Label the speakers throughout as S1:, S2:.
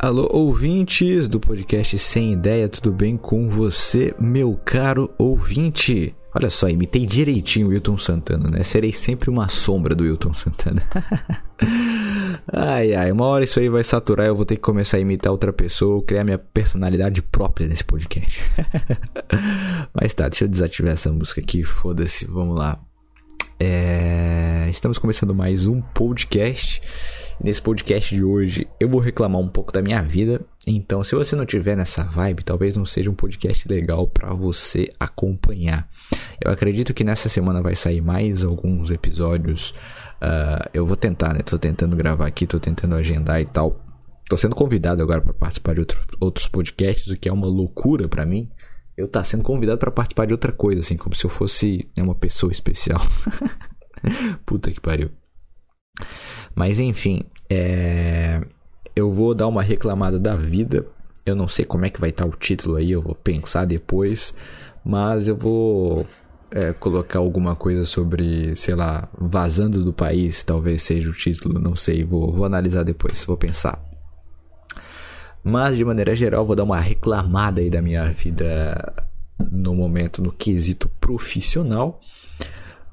S1: Alô, ouvintes do podcast Sem Ideia, tudo bem com você, meu caro ouvinte? Olha só, imitei direitinho o Wilton Santana, né? Serei sempre uma sombra do Wilton Santana. ai, ai, uma hora isso aí vai saturar, eu vou ter que começar a imitar outra pessoa, criar minha personalidade própria nesse podcast. Mas tá, deixa eu desativar essa música aqui, foda-se, vamos lá. É... Estamos começando mais um podcast. Nesse podcast de hoje eu vou reclamar um pouco da minha vida. Então, se você não tiver nessa vibe, talvez não seja um podcast legal para você acompanhar. Eu acredito que nessa semana vai sair mais alguns episódios. Uh, eu vou tentar, né? Tô tentando gravar aqui, tô tentando agendar e tal. Tô sendo convidado agora para participar de outro, outros podcasts, o que é uma loucura para mim. Eu tá sendo convidado para participar de outra coisa, assim, como se eu fosse né, uma pessoa especial. Puta que pariu. Mas enfim, é... eu vou dar uma reclamada da vida. Eu não sei como é que vai estar o título aí, eu vou pensar depois. Mas eu vou é, colocar alguma coisa sobre, sei lá, vazando do país, talvez seja o título, não sei. Vou, vou analisar depois, vou pensar. Mas de maneira geral, vou dar uma reclamada aí da minha vida no momento, no quesito profissional.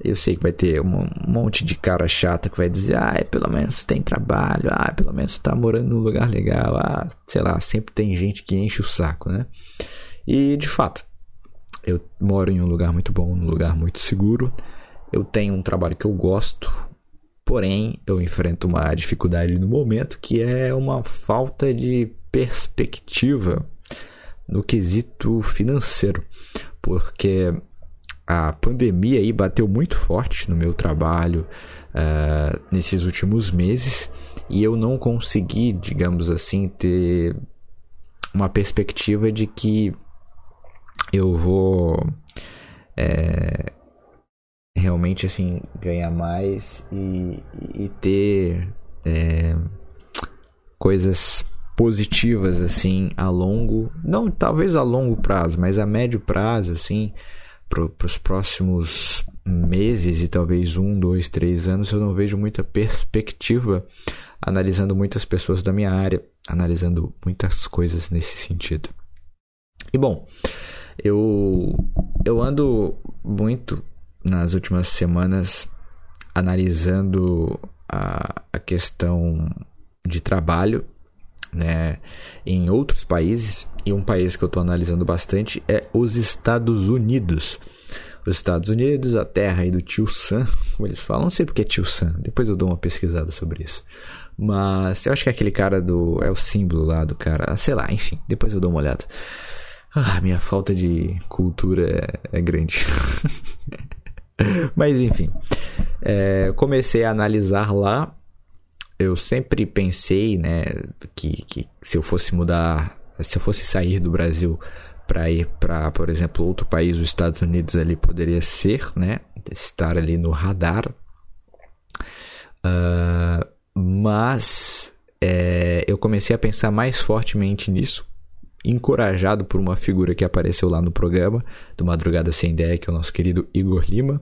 S1: Eu sei que vai ter um monte de cara chata que vai dizer, ah, pelo menos tem trabalho, ah, pelo menos tá morando num lugar legal, ah, sei lá, sempre tem gente que enche o saco, né? E de fato, eu moro em um lugar muito bom, num lugar muito seguro. Eu tenho um trabalho que eu gosto, porém eu enfrento uma dificuldade no momento que é uma falta de perspectiva no quesito financeiro, porque a pandemia aí bateu muito forte no meu trabalho uh, nesses últimos meses e eu não consegui, digamos assim, ter uma perspectiva de que eu vou é, realmente assim ganhar mais e, e ter é, coisas positivas assim a longo, não talvez a longo prazo, mas a médio prazo assim para os próximos meses e talvez um, dois, três anos, eu não vejo muita perspectiva analisando muitas pessoas da minha área, analisando muitas coisas nesse sentido. E bom, eu, eu ando muito nas últimas semanas analisando a, a questão de trabalho né, em outros países, e um país que eu estou analisando bastante é os Estados Unidos. Os Estados Unidos, a terra aí do tio Sam, como eles falam, não sei porque é tio Sam, depois eu dou uma pesquisada sobre isso. Mas eu acho que é aquele cara do. É o símbolo lá do cara. Sei lá, enfim, depois eu dou uma olhada. Ah, minha falta de cultura é, é grande. Mas enfim, é, comecei a analisar lá eu sempre pensei, né, que, que se eu fosse mudar, se eu fosse sair do Brasil para ir para, por exemplo, outro país, os Estados Unidos ali poderia ser, né, estar ali no radar. Uh, mas é, eu comecei a pensar mais fortemente nisso, encorajado por uma figura que apareceu lá no programa do Madrugada Sem Ideia, que é o nosso querido Igor Lima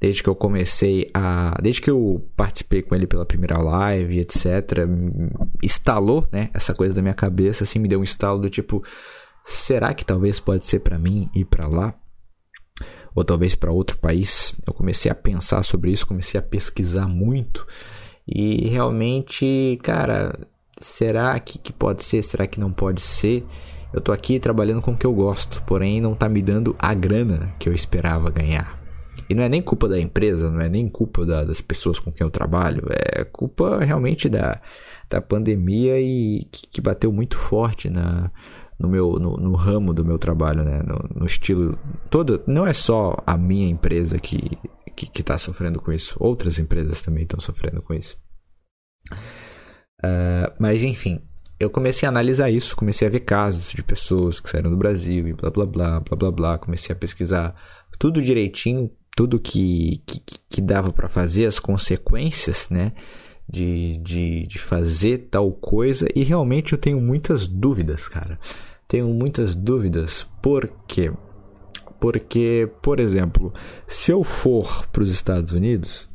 S1: desde que eu comecei a. Desde que eu participei com ele pela primeira live, etc., instalou, né? Essa coisa da minha cabeça, assim, me deu um estalo do tipo: será que talvez pode ser para mim ir para lá? Ou talvez para outro país? Eu comecei a pensar sobre isso, comecei a pesquisar muito. E realmente, cara, será que, que pode ser? Será que não pode ser? Eu tô aqui trabalhando com o que eu gosto, porém não tá me dando a grana que eu esperava ganhar. E não é nem culpa da empresa, não é nem culpa da, das pessoas com quem eu trabalho, é culpa realmente da, da pandemia e que, que bateu muito forte na, no meu no, no, ramo do meu trabalho, né? No, no, estilo todo, não é só a minha empresa que que está sofrendo com isso, outras empresas também estão sofrendo com isso. Uh, mas enfim, eu comecei a analisar isso, comecei a ver casos de pessoas que saíram do Brasil e blá blá blá blá blá blá, comecei a pesquisar tudo direitinho tudo que, que, que dava para fazer, as consequências, né? De, de, de fazer tal coisa. E realmente eu tenho muitas dúvidas, cara. Tenho muitas dúvidas. Por quê? Porque, por exemplo, se eu for para os Estados Unidos,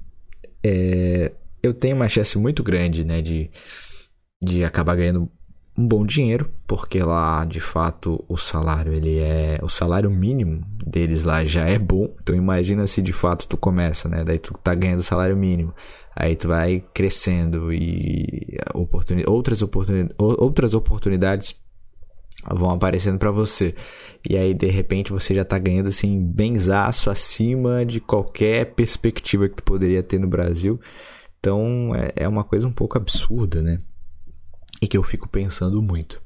S1: é, eu tenho uma chance muito grande, né? De, de acabar ganhando um bom dinheiro, porque lá de fato o salário ele é o salário mínimo deles lá já é bom. Então imagina se de fato tu começa, né? Daí tu tá ganhando salário mínimo. Aí tu vai crescendo e oportuni outras, oportuni outras oportunidades vão aparecendo para você. E aí de repente você já tá ganhando assim benzaço acima de qualquer perspectiva que tu poderia ter no Brasil. Então é, é uma coisa um pouco absurda, né? e que eu fico pensando muito.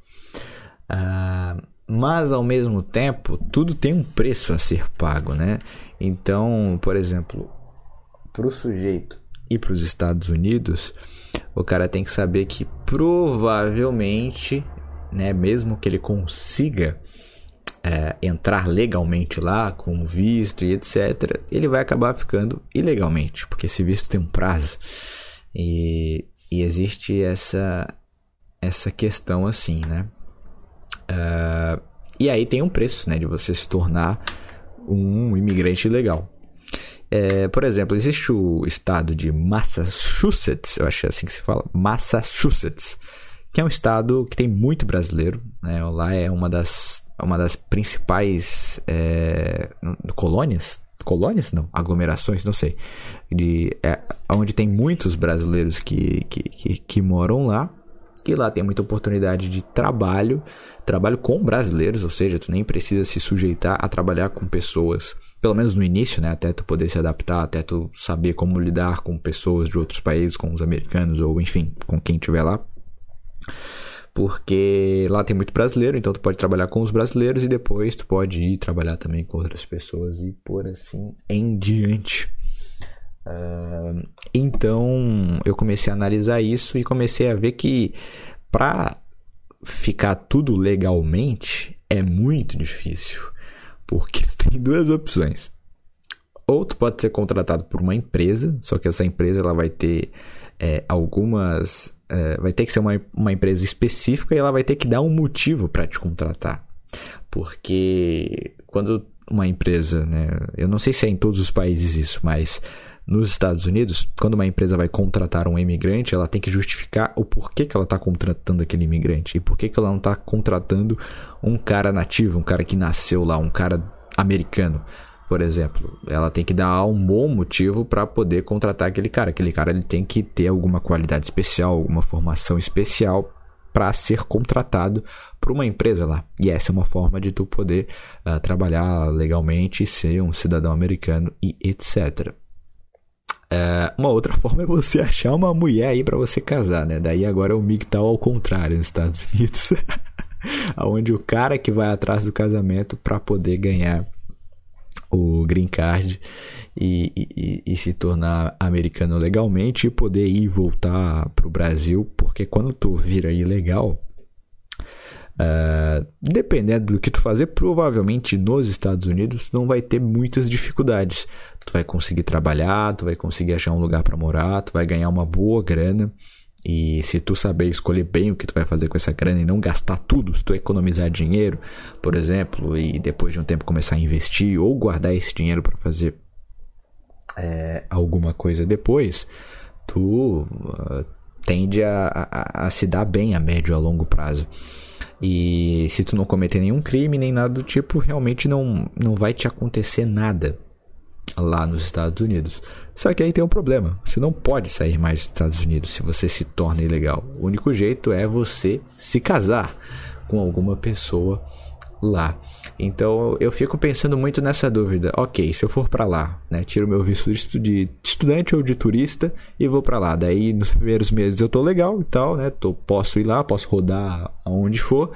S1: Uh, mas ao mesmo tempo, tudo tem um preço a ser pago, né? Então, por exemplo, para o sujeito ir para os Estados Unidos, o cara tem que saber que provavelmente, né, mesmo que ele consiga é, entrar legalmente lá com visto e etc, ele vai acabar ficando ilegalmente, porque esse visto tem um prazo e, e existe essa essa questão assim, né? Uh, e aí tem um preço, né, de você se tornar um imigrante legal. É, por exemplo, existe o estado de Massachusetts, eu acho é assim que se fala, Massachusetts, que é um estado que tem muito brasileiro, né? Lá é uma das, uma das principais é, colônias, colônias não, aglomerações, não sei, de é, onde tem muitos brasileiros que, que, que, que moram lá e lá tem muita oportunidade de trabalho, trabalho com brasileiros, ou seja, tu nem precisa se sujeitar a trabalhar com pessoas, pelo menos no início, né, até tu poder se adaptar, até tu saber como lidar com pessoas de outros países, com os americanos ou enfim, com quem estiver lá. Porque lá tem muito brasileiro, então tu pode trabalhar com os brasileiros e depois tu pode ir trabalhar também com outras pessoas e por assim em diante. Uh, então eu comecei a analisar isso e comecei a ver que para ficar tudo legalmente é muito difícil, porque tem duas opções. Ou tu pode ser contratado por uma empresa, só que essa empresa ela vai ter é, algumas. É, vai ter que ser uma, uma empresa específica e ela vai ter que dar um motivo para te contratar. Porque quando uma empresa, né, eu não sei se é em todos os países isso, mas nos Estados Unidos, quando uma empresa vai contratar um imigrante, ela tem que justificar o porquê que ela está contratando aquele imigrante e por que ela não está contratando um cara nativo, um cara que nasceu lá, um cara americano, por exemplo. Ela tem que dar um bom motivo para poder contratar aquele cara. Aquele cara ele tem que ter alguma qualidade especial, alguma formação especial para ser contratado por uma empresa lá. E essa é uma forma de tu poder uh, trabalhar legalmente, ser um cidadão americano e etc. É, uma outra forma é você achar uma mulher aí para você casar, né? Daí agora o MGTOW ao contrário nos Estados Unidos. onde o cara que vai atrás do casamento para poder ganhar o green card e, e, e, se tornar americano legalmente e poder ir e voltar pro Brasil, porque quando tu vira ilegal, Uh, dependendo do que tu fazer, provavelmente nos Estados Unidos não vai ter muitas dificuldades. Tu vai conseguir trabalhar, tu vai conseguir achar um lugar para morar, tu vai ganhar uma boa grana. E se tu saber escolher bem o que tu vai fazer com essa grana e não gastar tudo, se tu economizar dinheiro, por exemplo, e depois de um tempo começar a investir ou guardar esse dinheiro para fazer é, alguma coisa depois, tu uh, tende a, a, a se dar bem a médio e a longo prazo. E se tu não cometer nenhum crime nem nada do tipo, realmente não, não vai te acontecer nada lá nos Estados Unidos. Só que aí tem um problema. Você não pode sair mais dos Estados Unidos se você se torna ilegal. O único jeito é você se casar com alguma pessoa lá. Então eu fico pensando muito nessa dúvida. Ok, se eu for para lá, né, tiro meu visto de estudante ou de turista e vou para lá. Daí nos primeiros meses eu tô legal e tal, né? Tô, posso ir lá, posso rodar aonde for,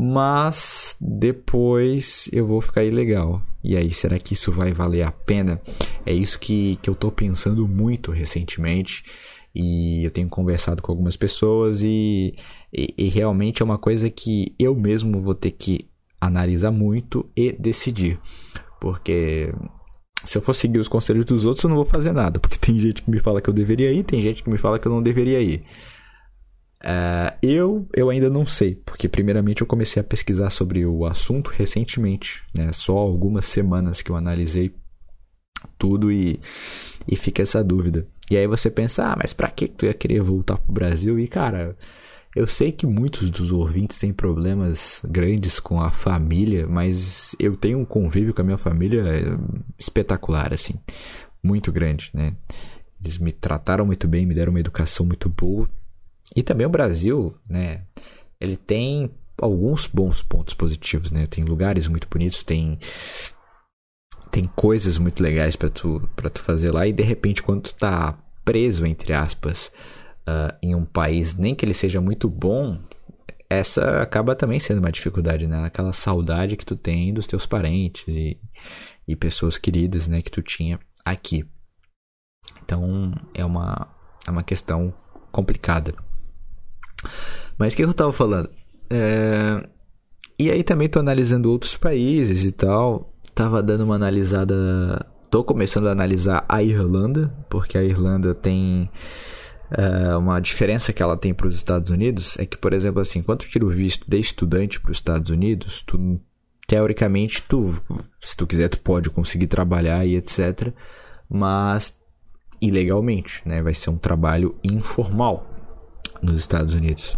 S1: mas depois eu vou ficar ilegal. E aí, será que isso vai valer a pena? É isso que, que eu tô pensando muito recentemente. E eu tenho conversado com algumas pessoas e, e, e realmente é uma coisa que eu mesmo vou ter que analisar muito e decidir. Porque se eu for seguir os conselhos dos outros, eu não vou fazer nada. Porque tem gente que me fala que eu deveria ir, tem gente que me fala que eu não deveria ir. Uh, eu, eu ainda não sei, porque primeiramente eu comecei a pesquisar sobre o assunto recentemente, né? Só algumas semanas que eu analisei tudo e, e fica essa dúvida. E aí você pensa, ah, mas pra que tu ia querer voltar pro Brasil? E cara, Eu sei que muitos dos ouvintes têm problemas grandes com a família, mas eu tenho um convívio com a minha família é, espetacular, assim, muito grande, né? Eles me trataram muito bem, me deram uma educação muito boa. E também o Brasil, né? Ele tem alguns bons pontos positivos, né? Tem lugares muito bonitos, tem tem coisas muito legais para tu para tu fazer lá e de repente quando tu tá preso entre aspas uh, em um país nem que ele seja muito bom essa acaba também sendo uma dificuldade né aquela saudade que tu tem dos teus parentes e, e pessoas queridas né que tu tinha aqui então é uma é uma questão complicada mas o que eu tava falando é... E aí também tô analisando outros países e tal. Tava dando uma analisada. Tô começando a analisar a Irlanda, porque a Irlanda tem. É, uma diferença que ela tem para os Estados Unidos é que, por exemplo, assim, quando tu tira o visto de estudante para os Estados Unidos, tu teoricamente tu, se tu quiser, tu pode conseguir trabalhar e etc. Mas ilegalmente, né? Vai ser um trabalho informal nos Estados Unidos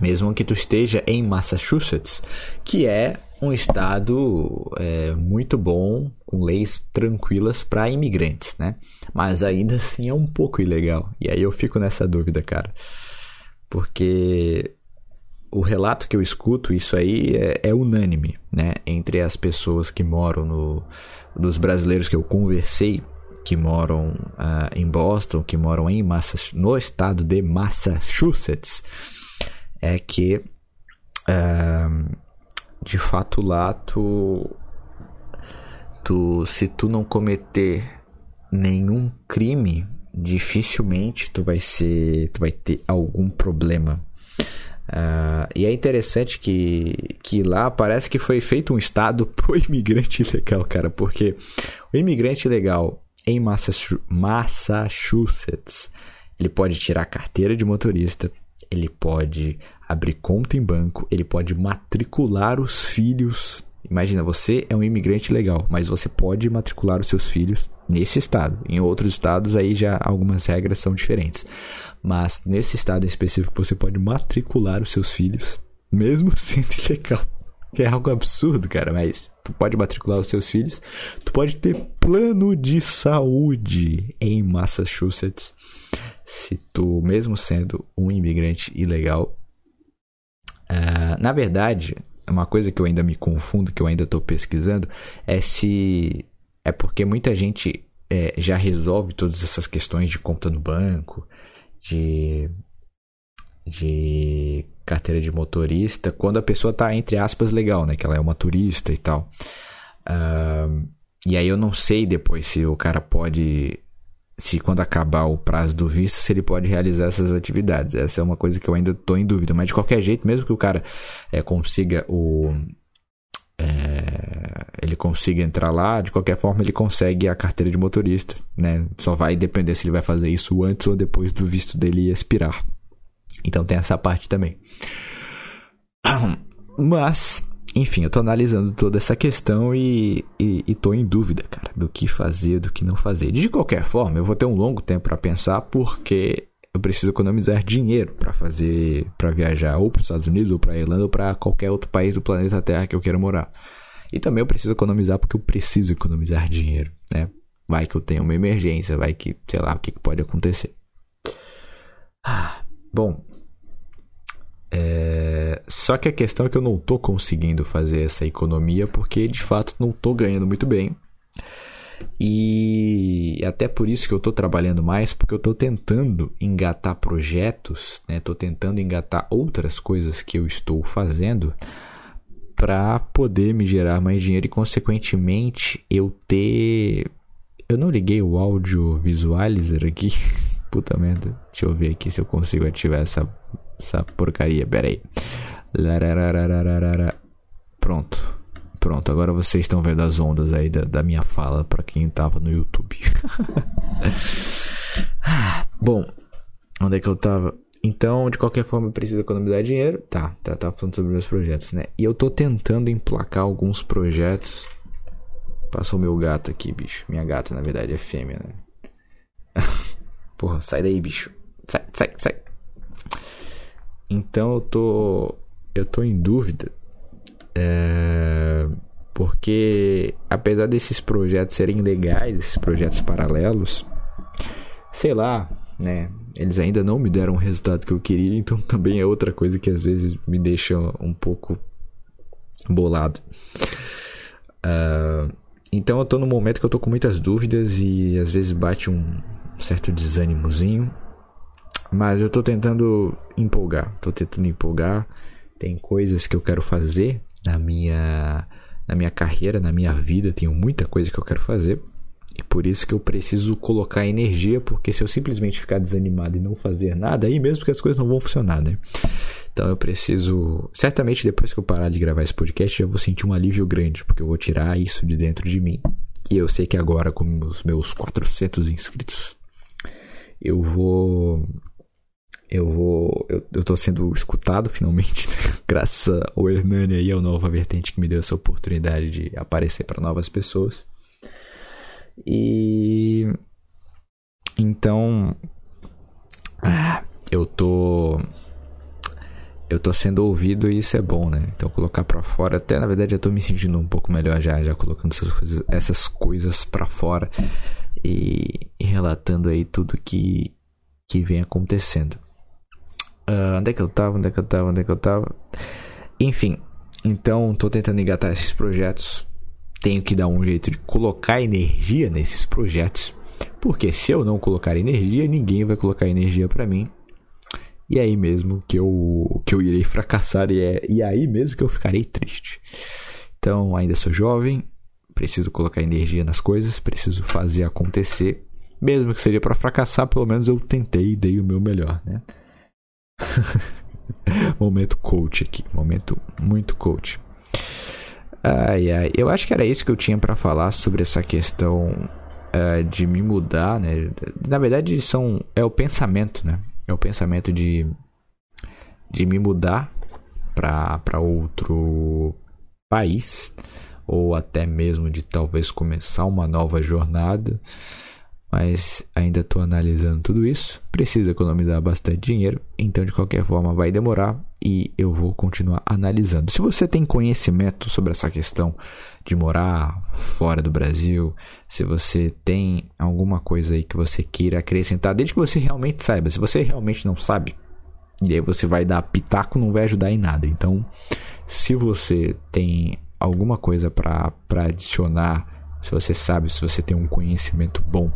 S1: mesmo que tu esteja em Massachusetts, que é um estado é, muito bom, com leis tranquilas para imigrantes, né? Mas ainda assim é um pouco ilegal. E aí eu fico nessa dúvida, cara. Porque o relato que eu escuto, isso aí é, é unânime, né? Entre as pessoas que moram no. dos brasileiros que eu conversei, que moram uh, em Boston, que moram em Massa, no estado de Massachusetts é que é, de fato lá tu, tu se tu não cometer nenhum crime dificilmente tu vai ser tu vai ter algum problema. Uh, e é interessante que, que lá parece que foi feito um estado pro imigrante legal cara porque o imigrante legal em Massachusetts ele pode tirar carteira de motorista ele pode abrir conta em banco, ele pode matricular os filhos. Imagina, você é um imigrante legal, mas você pode matricular os seus filhos nesse estado. Em outros estados aí já algumas regras são diferentes. Mas nesse estado específico você pode matricular os seus filhos, mesmo sendo ilegal. Que é algo absurdo, cara, mas tu pode matricular os seus filhos. Tu pode ter plano de saúde em Massachusetts se tu, mesmo sendo um imigrante ilegal, uh, na verdade, uma coisa que eu ainda me confundo, que eu ainda estou pesquisando, é se é porque muita gente é, já resolve todas essas questões de conta no banco, de de carteira de motorista, quando a pessoa está entre aspas legal, né, que ela é uma turista e tal. Uh, e aí eu não sei depois se o cara pode se quando acabar o prazo do visto, se ele pode realizar essas atividades. Essa é uma coisa que eu ainda estou em dúvida. Mas de qualquer jeito, mesmo que o cara é, consiga o. É, ele consiga entrar lá, de qualquer forma ele consegue a carteira de motorista, né? Só vai depender se ele vai fazer isso antes ou depois do visto dele expirar. Então tem essa parte também. Mas enfim, eu tô analisando toda essa questão e, e, e tô em dúvida, cara, do que fazer, do que não fazer. De qualquer forma, eu vou ter um longo tempo para pensar porque eu preciso economizar dinheiro para fazer, para viajar ou para os Estados Unidos, ou para Irlanda, ou para qualquer outro país do planeta Terra que eu queira morar. E também eu preciso economizar porque eu preciso economizar dinheiro, né? Vai que eu tenho uma emergência, vai que, sei lá, o que, que pode acontecer. Ah, bom. Só que a questão é que eu não tô conseguindo fazer essa economia porque de fato não tô ganhando muito bem. E até por isso que eu tô trabalhando mais, porque eu tô tentando engatar projetos, né? Tô tentando engatar outras coisas que eu estou fazendo para poder me gerar mais dinheiro e consequentemente eu ter eu não liguei o áudio visualizer aqui. Puta merda. Deixa eu ver aqui se eu consigo ativar essa essa porcaria, pera aí. Pronto. Pronto, agora vocês estão vendo as ondas aí da, da minha fala para quem tava no YouTube. Bom, onde é que eu tava? Então, de qualquer forma, eu preciso economizar dinheiro. Tá, tá, tá falando sobre meus projetos, né? E eu tô tentando emplacar alguns projetos. Passou meu gato aqui, bicho. Minha gata, na verdade, é fêmea, né? Porra, sai daí, bicho. Sai, sai, sai. então eu tô eu tô em dúvida é, porque apesar desses projetos serem legais, esses projetos paralelos, sei lá, né? Eles ainda não me deram o resultado que eu queria, então também é outra coisa que às vezes me deixa um pouco bolado. Uh, então eu tô no momento que eu tô com muitas dúvidas e às vezes bate um certo desânimozinho. Mas eu tô tentando empolgar, tô tentando empolgar. Tem coisas que eu quero fazer na minha na minha carreira, na minha vida, tenho muita coisa que eu quero fazer. E por isso que eu preciso colocar energia, porque se eu simplesmente ficar desanimado e não fazer nada, aí mesmo que as coisas não vão funcionar, né? Então eu preciso. Certamente depois que eu parar de gravar esse podcast, eu vou sentir um alívio grande, porque eu vou tirar isso de dentro de mim. E eu sei que agora, com os meus 400 inscritos, eu vou. Eu vou. Eu, eu tô sendo escutado finalmente, né? graças ao Hernani e ao Nova Vertente que me deu essa oportunidade de aparecer para novas pessoas. E então ah, eu tô eu tô sendo ouvido e isso é bom, né? Então colocar para fora, até na verdade eu tô me sentindo um pouco melhor já, já colocando essas coisas, essas coisas para fora e, e, relatando aí tudo que que vem acontecendo. Uh, onde é que eu tava? Onde é que eu tava? Onde é que eu tava? Enfim, então tô tentando engatar esses projetos tenho que dar um jeito de colocar energia nesses projetos, porque se eu não colocar energia, ninguém vai colocar energia para mim. E é aí mesmo que eu, que eu irei fracassar e é e é aí mesmo que eu ficarei triste. Então, ainda sou jovem, preciso colocar energia nas coisas, preciso fazer acontecer. Mesmo que seja para fracassar, pelo menos eu tentei e dei o meu melhor, né? momento coach aqui, momento muito coach. Ai, ai. Eu acho que era isso que eu tinha para falar sobre essa questão uh, de me mudar, né? Na verdade, são, é o pensamento, né? É o pensamento de, de me mudar para outro país, ou até mesmo de talvez começar uma nova jornada mas ainda estou analisando tudo isso. Preciso economizar bastante dinheiro, então de qualquer forma vai demorar e eu vou continuar analisando. Se você tem conhecimento sobre essa questão de morar fora do Brasil, se você tem alguma coisa aí que você queira acrescentar, desde que você realmente saiba. Se você realmente não sabe, e aí você vai dar pitaco, não vai ajudar em nada. Então, se você tem alguma coisa para adicionar se você sabe, se você tem um conhecimento bom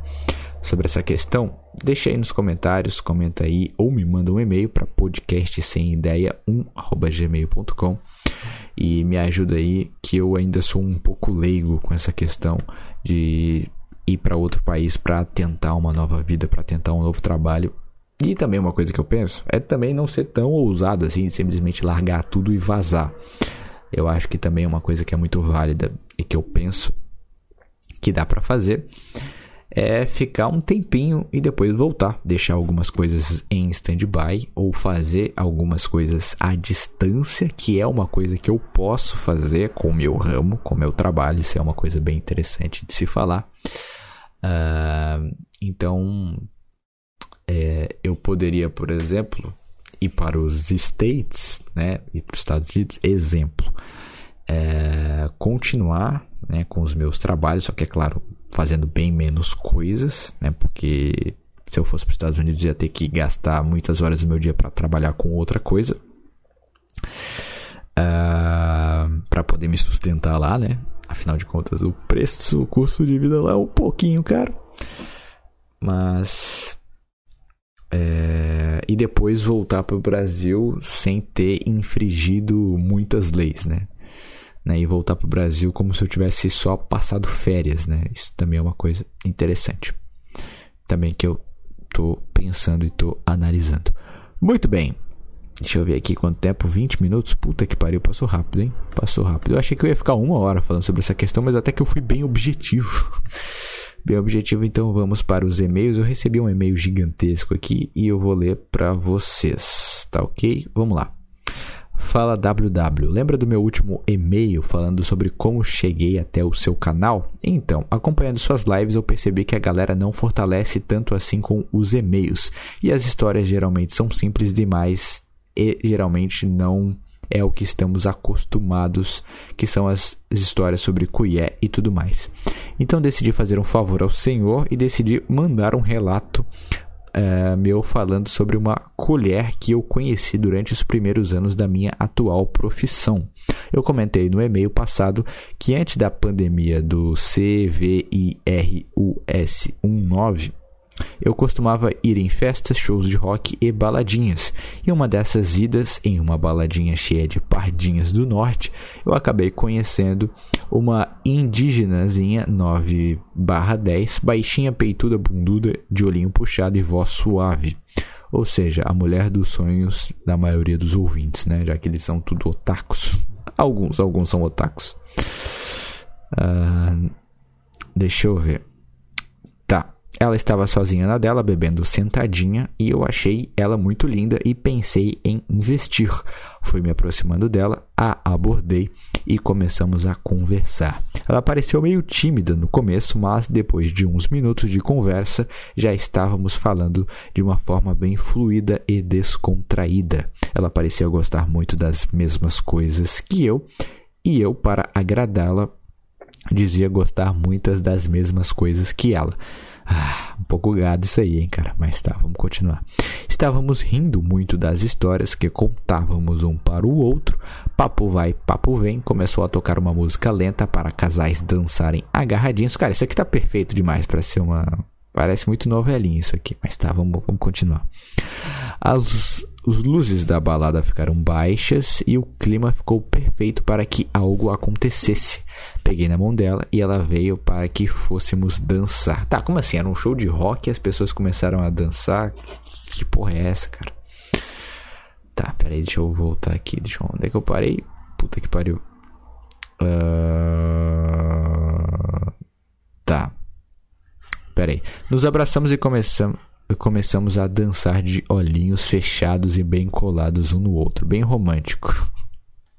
S1: sobre essa questão, deixa aí nos comentários, comenta aí ou me manda um e-mail para podcastsemideiaIdeia1@gmail.com e me ajuda aí que eu ainda sou um pouco leigo com essa questão de ir para outro país para tentar uma nova vida, para tentar um novo trabalho. E também uma coisa que eu penso é também não ser tão ousado assim, simplesmente largar tudo e vazar. Eu acho que também é uma coisa que é muito válida e que eu penso que dá para fazer é ficar um tempinho e depois voltar, deixar algumas coisas em stand-by ou fazer algumas coisas à distância, que é uma coisa que eu posso fazer com o meu ramo, com o meu trabalho, isso é uma coisa bem interessante de se falar. Uh, então, é, eu poderia, por exemplo, ir para os States, né, ir para os Estados Unidos, exemplo, é, continuar né, com os meus trabalhos, só que é claro, fazendo bem menos coisas, né, porque se eu fosse para os Estados Unidos ia ter que gastar muitas horas do meu dia para trabalhar com outra coisa. Uh, ah, para poder me sustentar lá, né? Afinal de contas, o preço, o custo de vida lá é um pouquinho caro. Mas. É, e depois voltar para o Brasil sem ter infringido muitas leis, né? Né, e voltar para o Brasil como se eu tivesse só passado férias, né? Isso também é uma coisa interessante. Também que eu tô pensando e tô analisando. Muito bem. Deixa eu ver aqui quanto tempo, 20 minutos. Puta que pariu, passou rápido, hein? Passou rápido. Eu achei que eu ia ficar uma hora falando sobre essa questão, mas até que eu fui bem objetivo. bem objetivo, então vamos para os e-mails. Eu recebi um e-mail gigantesco aqui e eu vou ler para vocês, tá ok? Vamos lá. Fala WW, lembra do meu último e-mail falando sobre como cheguei até o seu canal? Então, acompanhando suas lives, eu percebi que a galera não fortalece tanto assim com os e-mails, e as histórias geralmente são simples demais e geralmente não é o que estamos acostumados, que são as histórias sobre Cuyé e tudo mais. Então decidi fazer um favor ao Senhor e decidi mandar um relato uh, meu falando sobre uma colher que eu conheci durante os primeiros anos da minha atual profissão. Eu comentei no e-mail passado que antes da pandemia do CVIRUS19, eu costumava ir em festas, shows de rock e baladinhas. E uma dessas idas, em uma baladinha cheia de pardinhas do norte, eu acabei conhecendo uma indígenazinha 9 10, baixinha, peituda, bunduda, de olhinho puxado e voz suave. Ou seja, a mulher dos sonhos da maioria dos ouvintes, né? Já que eles são tudo otakus. Alguns, alguns são otakus. Uh, deixa eu ver. Ela estava sozinha na dela, bebendo sentadinha, e eu achei ela muito linda e pensei em investir. Fui me aproximando dela, a abordei e começamos a conversar. Ela pareceu meio tímida no começo, mas depois de uns minutos de conversa já estávamos falando de uma forma bem fluida e descontraída. Ela parecia gostar muito das mesmas coisas que eu, e eu, para agradá-la, dizia gostar muitas das mesmas coisas que ela. Ah, um pouco gado isso aí, hein, cara. Mas tá, vamos continuar. Estávamos rindo muito das histórias que contávamos um para o outro. Papo vai, papo vem. Começou a tocar uma música lenta para casais dançarem agarradinhos. Cara, isso aqui tá perfeito demais para ser uma. Parece muito novelinha isso aqui. Mas tá, vamos, vamos continuar. As, os luzes da balada ficaram baixas e o clima ficou perfeito para que algo acontecesse. Peguei na mão dela e ela veio para que fôssemos dançar. Tá, como assim? Era um show de rock e as pessoas começaram a dançar? Que porra é essa, cara? Tá, peraí, deixa eu voltar aqui. Deixa eu... Onde é que eu parei? Puta que pariu. Uh... Tá. Peraí. Nos abraçamos e começamos começamos a dançar de olhinhos fechados e bem colados um no outro, bem romântico.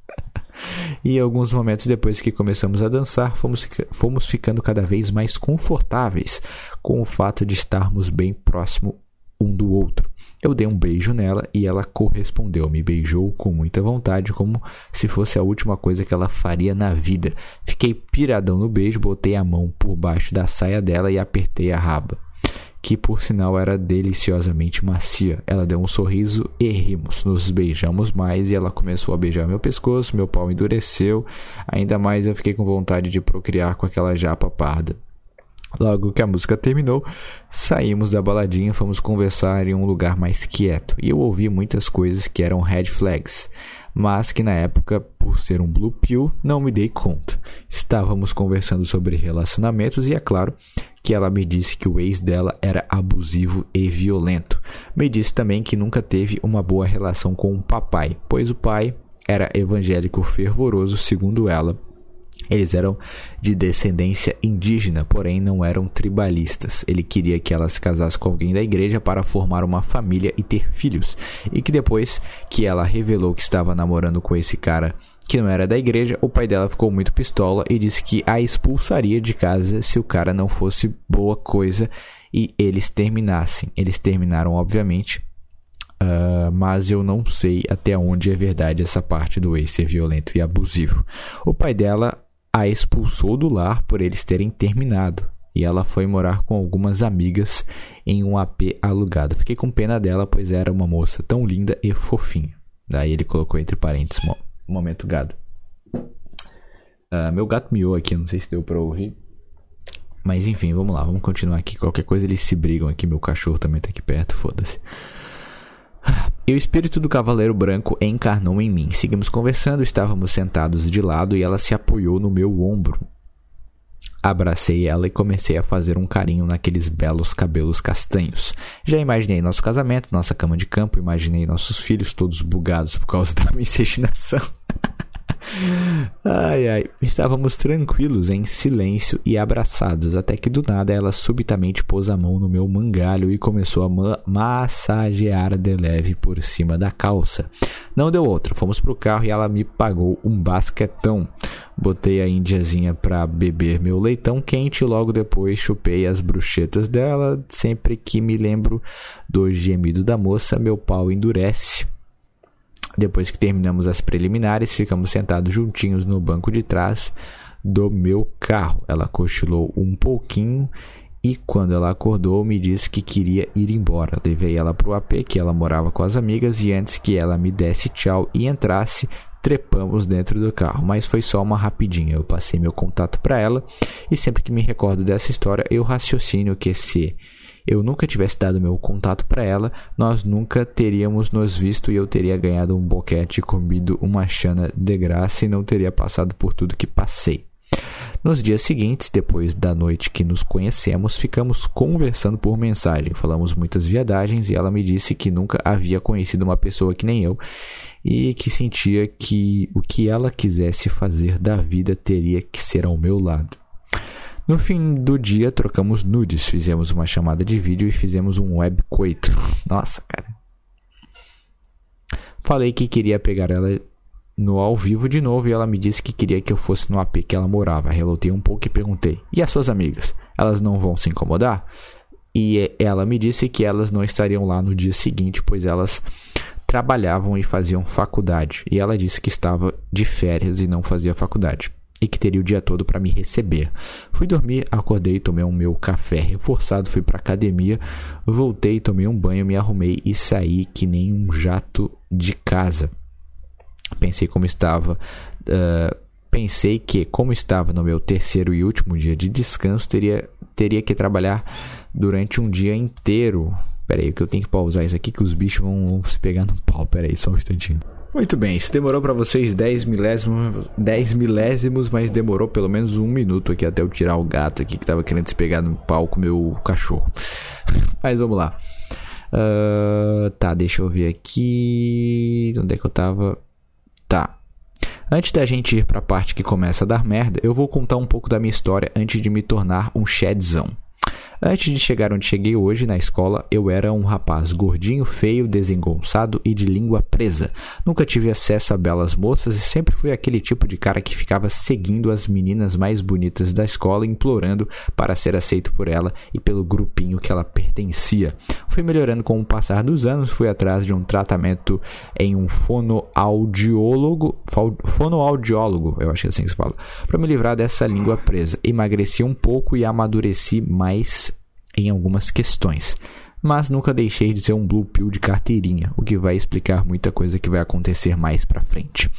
S1: e alguns momentos depois que começamos a dançar, fomos, fomos ficando cada vez mais confortáveis com o fato de estarmos bem próximo um do outro. Eu dei um beijo nela e ela correspondeu, me beijou com muita vontade, como se fosse a última coisa que ela faria na vida. Fiquei piradão no beijo, botei a mão por baixo da saia dela e apertei a raba que por sinal era deliciosamente macia. Ela deu um sorriso e rimos. Nos beijamos mais e ela começou a beijar meu pescoço, meu pau endureceu. Ainda mais eu fiquei com vontade de procriar com aquela japa parda. Logo que a música terminou, saímos da baladinha, fomos conversar em um lugar mais quieto. E eu ouvi muitas coisas que eram red flags, mas que na época, por ser um blue pill, não me dei conta. Estávamos conversando sobre relacionamentos e é claro que ela me disse que o ex dela era abusivo e violento. Me disse também que nunca teve uma boa relação com o papai, pois o pai era evangélico fervoroso, segundo ela. Eles eram de descendência indígena, porém não eram tribalistas. Ele queria que ela se casasse com alguém da igreja para formar uma família e ter filhos. E que depois que ela revelou que estava namorando com esse cara que não era da igreja, o pai dela ficou muito pistola e disse que a expulsaria de casa se o cara não fosse boa coisa e eles terminassem. Eles terminaram, obviamente, uh, mas eu não sei até onde é verdade essa parte do ex ser violento e abusivo. O pai dela a expulsou do lar por eles terem terminado e ela foi morar com algumas amigas em um AP alugado. Fiquei com pena dela, pois era uma moça tão linda e fofinha. Daí ele colocou entre parênteses momento gado. Uh, meu gato miou aqui, não sei se deu pra ouvir. Mas enfim, vamos lá, vamos continuar aqui. Qualquer coisa eles se brigam aqui. Meu cachorro também tá aqui perto, foda-se. E o espírito do cavaleiro branco encarnou em mim. Seguimos conversando, estávamos sentados de lado e ela se apoiou no meu ombro. Abracei ela e comecei a fazer um carinho naqueles belos cabelos castanhos. Já imaginei nosso casamento, nossa cama de campo, imaginei nossos filhos todos bugados por causa da miscigenação. Ai, ai. Estávamos tranquilos, em silêncio e abraçados, até que do nada ela subitamente pôs a mão no meu mangalho e começou a ma massagear de leve por cima da calça. Não deu outra, fomos pro carro e ela me pagou um basquetão. Botei a indiazinha pra beber meu leitão quente e logo depois chupei as bruxetas dela. Sempre que me lembro do gemido da moça, meu pau endurece Depois que terminamos as preliminares, ficamos sentados juntinhos no banco de trás do meu carro. Ela cochilou um pouquinho e quando ela acordou me disse que queria ir embora. Levei ela para o AP que ela morava com as amigas e antes que ela me desse tchau e entrasse, trepamos dentro do carro, mas foi só uma rapidinha. Eu passei meu contato para ela e sempre que me recordo dessa história, eu raciocínio que se eu nunca tivesse dado meu contato para ela, nós nunca teríamos nos visto e eu teria ganhado um boquete comido uma chana de graça e não teria passado por tudo que passei. Nos dias seguintes, depois da noite que nos conhecemos, ficamos conversando por mensagem. Falamos muitas viadagens e ela me disse que nunca havia conhecido uma pessoa que nem eu e que sentia que o que ela quisesse fazer da vida teria que ser ao meu lado. No fim do dia, trocamos nudes, fizemos uma chamada de vídeo e fizemos um web coito. Nossa, cara. Falei que queria pegar ela no ao vivo de novo e ela me disse que queria que eu fosse no AP que ela morava. Relutei um pouco e perguntei: "E as suas amigas? Elas não vão se incomodar?" E ela me disse que elas não estariam lá no dia seguinte, pois elas trabalhavam e faziam faculdade. E ela disse que estava de férias e não fazia faculdade e que teria o dia todo para me receber. Fui dormir, acordei, tomei um meu café reforçado, fui para academia, voltei, tomei um banho, me arrumei e saí que nem um jato de casa. Pensei como estava. Uh, pensei que, como estava no meu terceiro e último dia de descanso, teria, teria que trabalhar durante um dia inteiro. Pera aí, que eu tenho que pausar isso aqui, que os bichos vão, vão se pegar no pau. Pera aí, só um instantinho. Muito bem, isso demorou para vocês 10 milésimos, 10 milésimos, mas demorou pelo menos um minuto aqui até eu tirar o gato aqui que tava querendo se pegar no pau com o meu cachorro. mas vamos lá. Uh, tá, deixa eu ver aqui. Onde é que eu tava? Tá. Antes da gente ir para a parte que começa a dar merda, eu vou contar um pouco da minha história antes de me tornar um shadzão. Antes de chegar onde cheguei hoje na escola, eu era um rapaz gordinho, feio, desengonçado e de língua presa. Nunca tive acesso a belas moças e sempre fui aquele tipo de cara que ficava seguindo as meninas mais bonitas da escola, implorando para ser aceito por ela e pelo grupinho que ela pertencia. Fui melhorando com o passar dos anos, fui atrás de um tratamento em um fonoaudiólogo, fonoaudiólogo, eu acho que é assim que se fala, para me livrar dessa língua presa. Emagreci um pouco e amadureci mais em algumas questões, mas nunca deixei de ser um blue pill de carteirinha, o que vai explicar muita coisa que vai acontecer mais pra frente.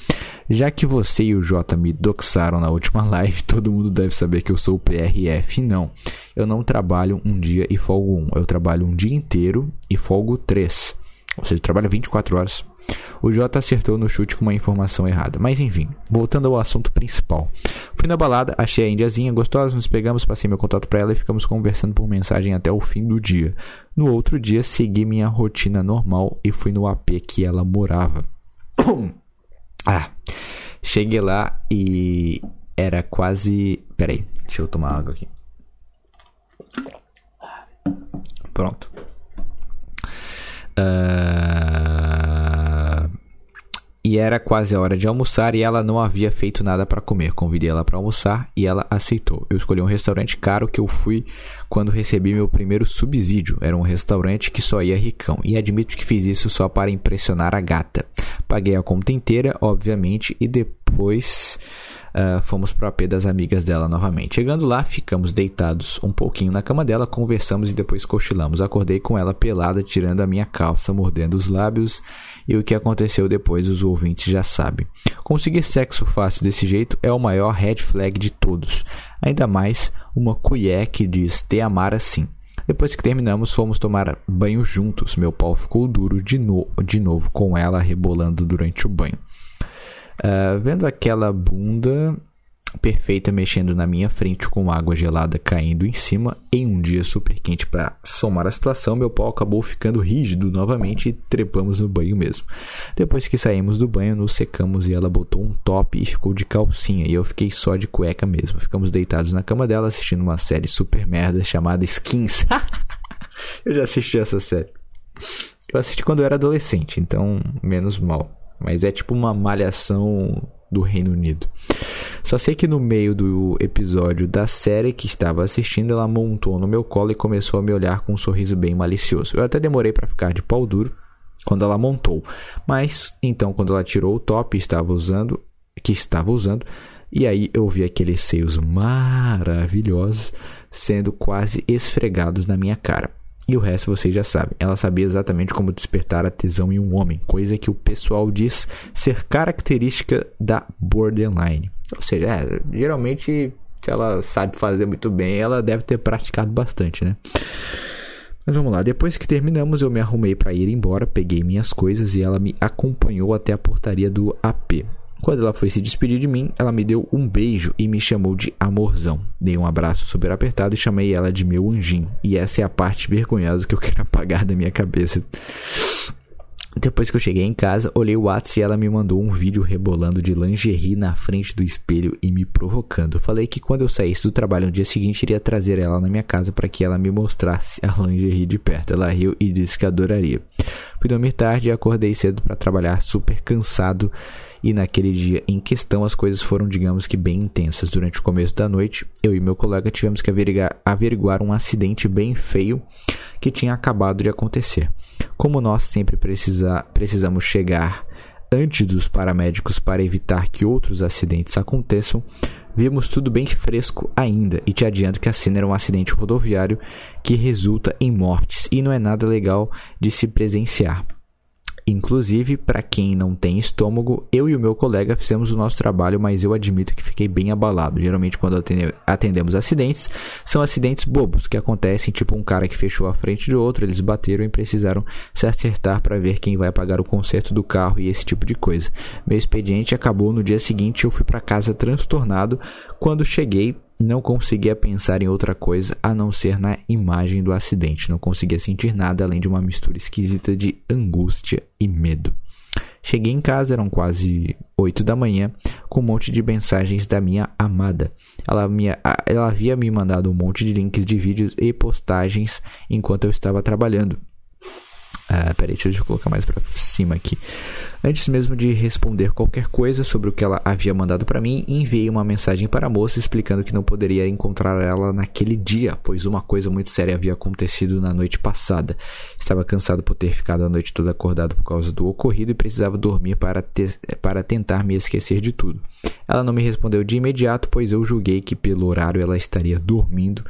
S1: Já que você e o J me doxaram na última live, todo mundo deve saber que eu sou o PRF. Não, eu não trabalho um dia e folgo um, eu trabalho um dia inteiro e folgo três. Ou seja, trabalha 24 horas o J acertou no chute com uma informação errada. Mas enfim, voltando ao assunto principal. Fui na balada, achei a indiazinha gostosa, nos pegamos, passei meu contato para ela e ficamos conversando por mensagem até o fim do dia. No outro dia, segui minha rotina normal e fui no AP que ela morava. ah, cheguei lá e era quase. Peraí, deixa eu tomar água aqui. Pronto. Uh... E era quase a hora de almoçar e ela não havia feito nada para comer. Convidei ela para almoçar e ela aceitou. Eu escolhi um restaurante caro que eu fui quando recebi meu primeiro subsídio. Era um restaurante que só ia ricão. E admito que fiz isso só para impressionar a gata. Paguei a conta inteira, obviamente, e depois uh, fomos para o AP das amigas dela novamente. Chegando lá, ficamos deitados um pouquinho na cama dela, conversamos e depois cochilamos. Acordei com ela pelada, tirando a minha calça, mordendo os lábios, e o que aconteceu depois os ouvintes já sabem. Conseguir sexo fácil desse jeito é o maior red flag de todos. Ainda mais uma colher que diz te amar assim. Depois que terminamos, fomos tomar banho juntos. Meu pau ficou duro de, no de novo, com ela rebolando durante o banho. Uh, vendo aquela bunda perfeita mexendo na minha frente com água gelada caindo em cima em um dia super quente para somar a situação, meu pau acabou ficando rígido novamente e trepamos no banho mesmo. Depois que saímos do banho, nos secamos e ela botou um top e ficou de calcinha e eu fiquei só de cueca mesmo. Ficamos deitados na cama dela assistindo uma série super merda chamada Skins. eu já assisti essa série. Eu assisti quando eu era adolescente, então menos mal. Mas é tipo uma malhação do Reino Unido. Só sei que no meio do episódio da série que estava assistindo, ela montou no meu colo e começou a me olhar com um sorriso bem malicioso. Eu até demorei para ficar de pau duro, quando ela montou. Mas então quando ela tirou o top estava usando, que estava usando, e aí eu vi aqueles seios maravilhosos sendo quase esfregados na minha cara. E o resto vocês já sabem. Ela sabia exatamente como despertar a tesão em um homem, coisa que o pessoal diz ser característica da borderline. Ou seja, é, geralmente se ela sabe fazer muito bem, ela deve ter praticado bastante, né? Mas vamos lá, depois que terminamos, eu me arrumei para ir embora, peguei minhas coisas e ela me acompanhou até a portaria do AP. Quando ela foi se despedir de mim, ela me deu um beijo e me chamou de amorzão. Dei um abraço super apertado e chamei ela de meu anjinho. E essa é a parte vergonhosa que eu quero apagar da minha cabeça. Depois que eu cheguei em casa, olhei o WhatsApp e ela me mandou um vídeo rebolando de lingerie na frente do espelho e me provocando. Falei que quando eu saísse do trabalho no dia seguinte iria trazer ela na minha casa para que ela me mostrasse a lingerie de perto. Ela riu e disse que adoraria. Fui dormir tarde e acordei cedo para trabalhar super cansado e naquele dia em questão as coisas foram, digamos que, bem intensas. Durante o começo da noite, eu e meu colega tivemos que averiguar, averiguar um acidente bem feio que tinha acabado de acontecer. Como nós sempre precisa, precisamos chegar antes dos paramédicos para evitar que outros acidentes aconteçam, vimos tudo bem fresco ainda e te adianto que a cena era um acidente rodoviário que resulta em mortes e não é nada legal de se presenciar. Inclusive, para quem não tem estômago, eu e o meu colega fizemos o nosso trabalho, mas eu admito que fiquei bem abalado. Geralmente, quando atendemos acidentes, são acidentes bobos que acontecem, tipo um cara que fechou a frente do outro, eles bateram e precisaram se acertar para ver quem vai pagar o conserto do carro e esse tipo de coisa. Meu expediente acabou no dia seguinte, eu fui para casa transtornado. Quando cheguei, não conseguia pensar em outra coisa a não ser na imagem do acidente. Não conseguia sentir nada além de uma mistura esquisita de angústia e medo. Cheguei em casa, eram quase 8 da manhã, com um monte de mensagens da minha amada. Ela, me, ela havia me mandado um monte de links de vídeos e postagens enquanto eu estava trabalhando. Ah, peraí, deixa eu colocar mais para cima aqui. Antes mesmo de responder qualquer coisa sobre o que ela havia mandado para mim, enviei uma mensagem para a moça explicando que não poderia encontrar ela naquele dia, pois uma coisa muito séria havia acontecido na noite passada. Estava cansado por ter ficado a noite toda acordado por causa do ocorrido e precisava dormir para, te para tentar me esquecer de tudo. Ela não me respondeu de imediato, pois eu julguei que pelo horário ela estaria dormindo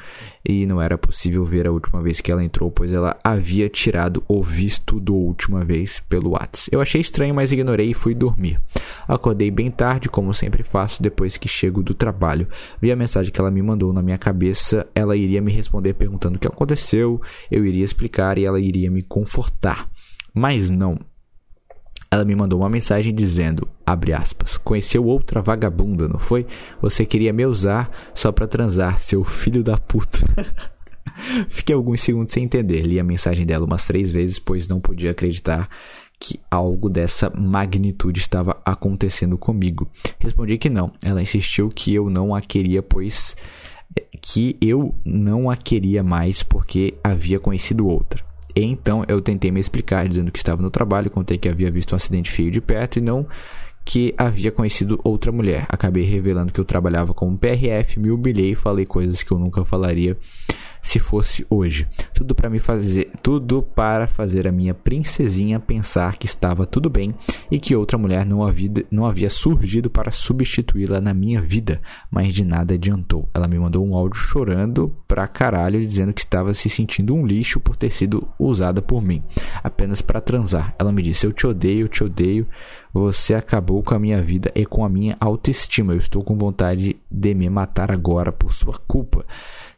S1: e não era possível ver a última vez que ela entrou, pois ela havia tirado o visto do última vez pelo WhatsApp. Eu achei estranho, mas ignorei e fui dormir. Acordei bem tarde, como sempre faço depois que chego do trabalho. Vi a mensagem que ela me mandou na minha cabeça, ela iria me responder perguntando o que aconteceu, eu iria explicar e ela iria me confortar. Mas não, ela me mandou uma mensagem dizendo, abre aspas, conheceu outra vagabunda, não foi? Você queria me usar só pra transar, seu filho da puta. Fiquei alguns segundos sem entender. Li a mensagem dela umas três vezes, pois não podia acreditar que algo dessa magnitude estava acontecendo comigo. Respondi que não. Ela insistiu que eu não a queria, pois eh, que eu não a queria mais porque havia conhecido outra. E então eu tentei me explicar, dizendo que estava no trabalho, contei que havia visto um acidente feio de perto e não que havia conhecido outra mulher. Acabei revelando que eu trabalhava como PRF, me humilhei e falei coisas que eu nunca falaria se fosse hoje. Tudo para me fazer, tudo para fazer a minha princesinha pensar que estava tudo bem e que outra mulher não havia, não havia surgido para substituí-la na minha vida, mas de nada adiantou. Ela me mandou um áudio chorando pra caralho dizendo que estava se sentindo um lixo por ter sido usada por mim, apenas para transar. Ela me disse: "Eu te odeio, eu te odeio. Você acabou com a minha vida e com a minha autoestima. Eu estou com vontade de me matar agora por sua culpa."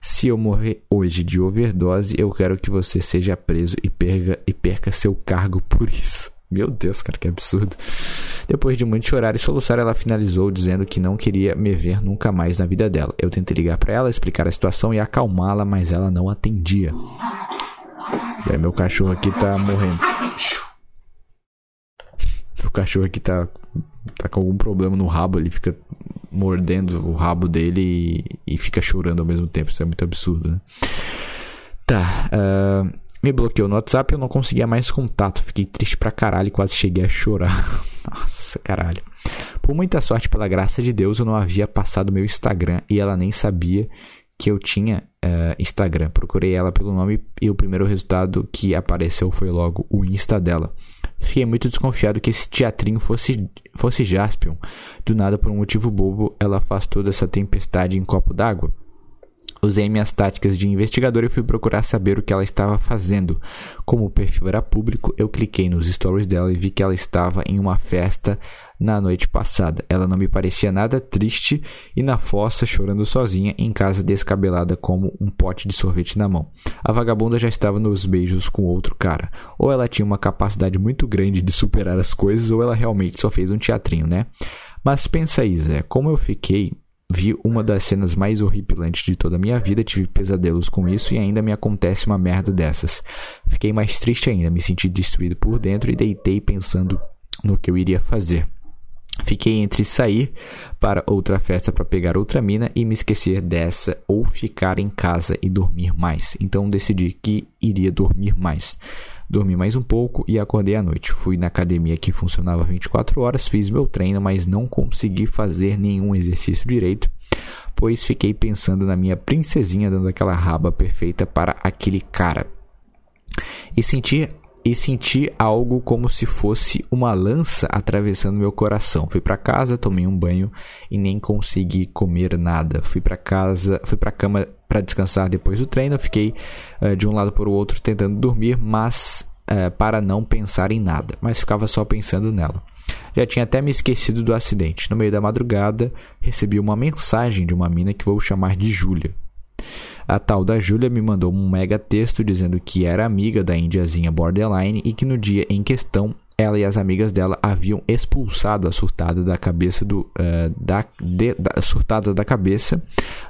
S1: Se eu morrer hoje de overdose, eu quero que você seja preso e perca, e perca seu cargo por isso. Meu Deus, cara, que absurdo. Depois de muito chorar e soluçar, ela finalizou dizendo que não queria me ver nunca mais na vida dela. Eu tentei ligar para ela, explicar a situação e acalmá-la, mas ela não atendia. É, meu cachorro aqui tá morrendo. Meu cachorro aqui tá, tá com algum problema no rabo, ele fica mordendo o rabo dele e, e fica chorando ao mesmo tempo. Isso é muito absurdo, né? Tá. Uh, me bloqueou no WhatsApp eu não conseguia mais contato. Fiquei triste pra caralho e quase cheguei a chorar. Nossa, caralho. Por muita sorte, pela graça de Deus, eu não havia passado meu Instagram e ela nem sabia que eu tinha uh, Instagram. Procurei ela pelo nome e o primeiro resultado que apareceu foi logo o Insta dela. Fiquei muito desconfiado que esse teatrinho fosse, fosse Jaspion. Do nada, por um motivo bobo, ela faz toda essa tempestade em copo d'água. Usei minhas táticas de investigador e fui procurar saber o que ela estava fazendo. Como o perfil era público, eu cliquei nos stories dela e vi que ela estava em uma festa na noite passada. Ela não me parecia nada triste e na fossa chorando sozinha em casa descabelada como um pote de sorvete na mão. A vagabunda já estava nos beijos com outro cara. Ou ela tinha uma capacidade muito grande de superar as coisas ou ela realmente só fez um teatrinho, né? Mas pensa aí, Zé, como eu fiquei Vi uma das cenas mais horripilantes de toda a minha vida, tive pesadelos com isso e ainda me acontece uma merda dessas. Fiquei mais triste ainda, me senti destruído por dentro e deitei pensando no que eu iria fazer. Fiquei entre sair para outra festa para pegar outra mina e me esquecer dessa ou ficar em casa e dormir mais. Então decidi que iria dormir mais. Dormi mais um pouco e acordei à noite. Fui na academia que funcionava 24 horas, fiz meu treino, mas não consegui fazer nenhum exercício direito, pois fiquei pensando na minha princesinha dando aquela raba perfeita para aquele cara. E senti e senti algo como se fosse uma lança atravessando meu coração. Fui para casa, tomei um banho e nem consegui comer nada. Fui para casa, fui para cama para descansar depois do treino. Fiquei uh, de um lado para o outro tentando dormir, mas uh, para não pensar em nada, mas ficava só pensando nela. Já tinha até me esquecido do acidente. No meio da madrugada, recebi uma mensagem de uma mina que vou chamar de Júlia. A tal da Júlia me mandou um mega texto dizendo que era amiga da indiazinha borderline e que no dia em questão ela e as amigas dela haviam expulsado a surtada da cabeça do uh, da, de, da, surtada da cabeça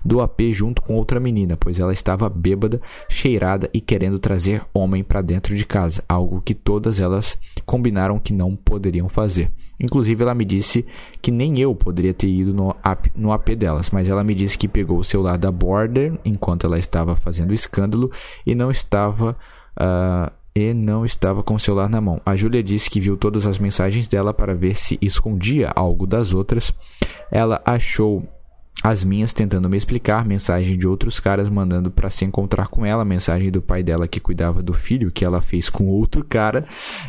S1: do AP junto com outra menina, pois ela estava bêbada, cheirada e querendo trazer homem para dentro de casa, algo que todas elas combinaram que não poderiam fazer. Inclusive, ela me disse que nem eu poderia ter ido no AP, no AP delas, mas ela me disse que pegou o celular da Border enquanto ela estava fazendo escândalo e não estava. Uh, e não estava com o celular na mão. A Júlia disse que viu todas as mensagens dela para ver se escondia algo das outras. Ela achou as minhas tentando me explicar, mensagem de outros caras mandando para se encontrar com ela, mensagem do pai dela que cuidava do filho que ela fez com outro cara,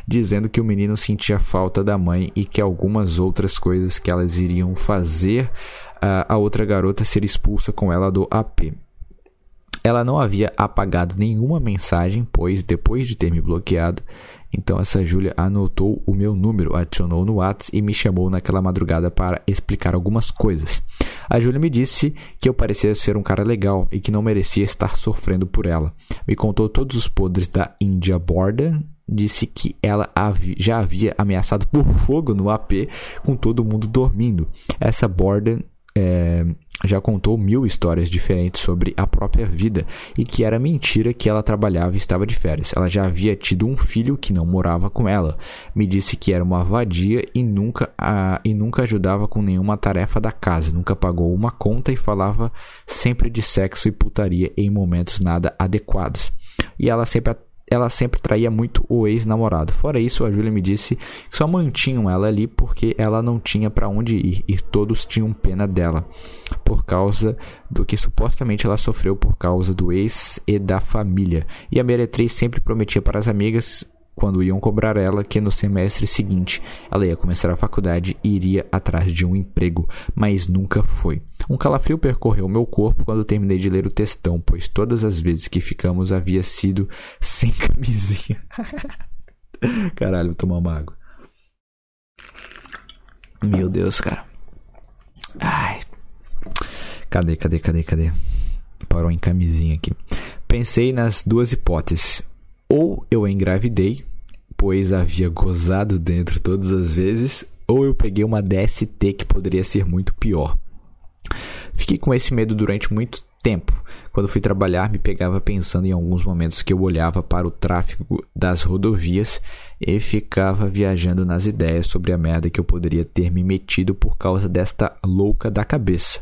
S1: dizendo que o menino sentia falta da mãe e que algumas outras coisas que elas iriam fazer a outra garota ser expulsa com ela do AP. Ela não havia apagado nenhuma mensagem, pois depois de ter me bloqueado, então essa Júlia anotou o meu número, adicionou no WhatsApp e me chamou naquela madrugada para explicar algumas coisas. A Júlia me disse que eu parecia ser um cara legal e que não merecia estar sofrendo por ela. Me contou todos os podres da India Border, disse que ela já havia ameaçado por fogo no AP com todo mundo dormindo. Essa Borden é, já contou mil histórias diferentes sobre a própria vida e que era mentira que ela trabalhava e estava de férias. Ela já havia tido um filho que não morava com ela. Me disse que era uma vadia e nunca, a, e nunca ajudava com nenhuma tarefa da casa, nunca pagou uma conta e falava sempre de sexo e putaria em momentos nada adequados. E ela sempre ela sempre traía muito o ex-namorado. Fora isso, a Júlia me disse que só mantinham ela ali porque ela não tinha para onde ir e todos tinham pena dela por causa do que supostamente ela sofreu por causa do ex e da família. E a Meretriz sempre prometia para as amigas quando iam cobrar ela que no semestre seguinte ela ia começar a faculdade e iria atrás de um emprego, mas nunca foi. Um calafrio percorreu meu corpo quando terminei de ler o textão, pois todas as vezes que ficamos havia sido sem camisinha. Caralho, vou tomar uma água. Meu Deus, cara. Ai. Cadê, cadê, cadê, cadê? Parou em camisinha aqui. Pensei nas duas hipóteses. Ou eu engravidei, pois havia gozado dentro todas as vezes, ou eu peguei uma DST que poderia ser muito pior. Fiquei com esse medo durante muito tempo. Quando fui trabalhar, me pegava pensando em alguns momentos que eu olhava para o tráfego das rodovias e ficava viajando nas ideias sobre a merda que eu poderia ter me metido por causa desta louca da cabeça.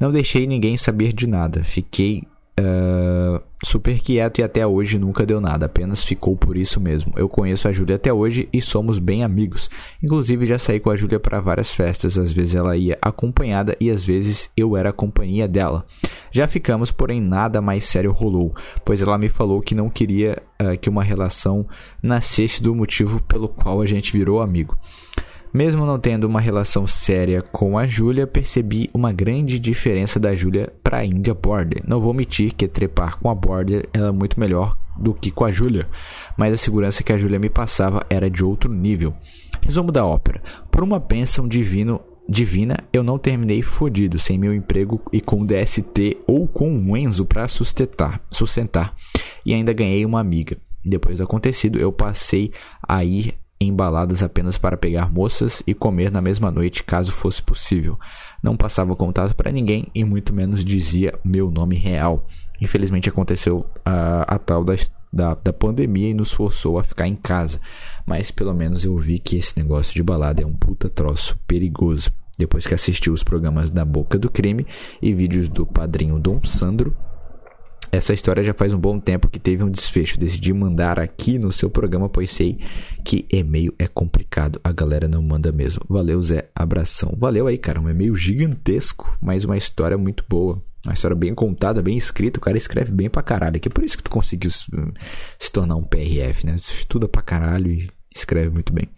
S1: Não deixei ninguém saber de nada. Fiquei uh, super quieto e até hoje nunca deu nada, apenas ficou por isso mesmo. Eu conheço a Júlia até hoje e somos bem amigos. Inclusive já saí com a Júlia para várias festas, às vezes ela ia acompanhada e às vezes eu era a companhia dela. Já ficamos, porém nada mais sério rolou, pois ela me falou que não queria uh, que uma relação nascesse do motivo pelo qual a gente virou amigo. Mesmo não tendo uma relação séria com a Júlia, percebi uma grande diferença da Júlia para a India Border. Não vou omitir que trepar com a Border era muito melhor do que com a Júlia, mas a segurança que a Júlia me passava era de outro nível. Resumo da ópera: por uma bênção divino divina, eu não terminei fodido, sem meu emprego e com DST ou com um Enzo para sustentar, sustentar. E ainda ganhei uma amiga. Depois do acontecido, eu passei a ir em baladas apenas para pegar moças e comer na mesma noite, caso fosse possível. Não passava contato para ninguém e muito menos dizia meu nome real. Infelizmente aconteceu a, a tal da, da, da pandemia e nos forçou a ficar em casa. Mas pelo menos eu vi que esse negócio de balada é um puta troço perigoso. Depois que assisti os programas da Boca do Crime e vídeos do padrinho Dom Sandro, essa história já faz um bom tempo que teve um desfecho. Decidi mandar aqui no seu programa, pois sei que e-mail é complicado. A galera não manda mesmo. Valeu, Zé. Abração. Valeu aí, cara. Um e-mail gigantesco, mas uma história muito boa. Uma história bem contada, bem escrita. O cara escreve bem pra caralho. Que é por isso que tu conseguiu se, se tornar um PRF, né? Tu estuda pra caralho e escreve muito bem.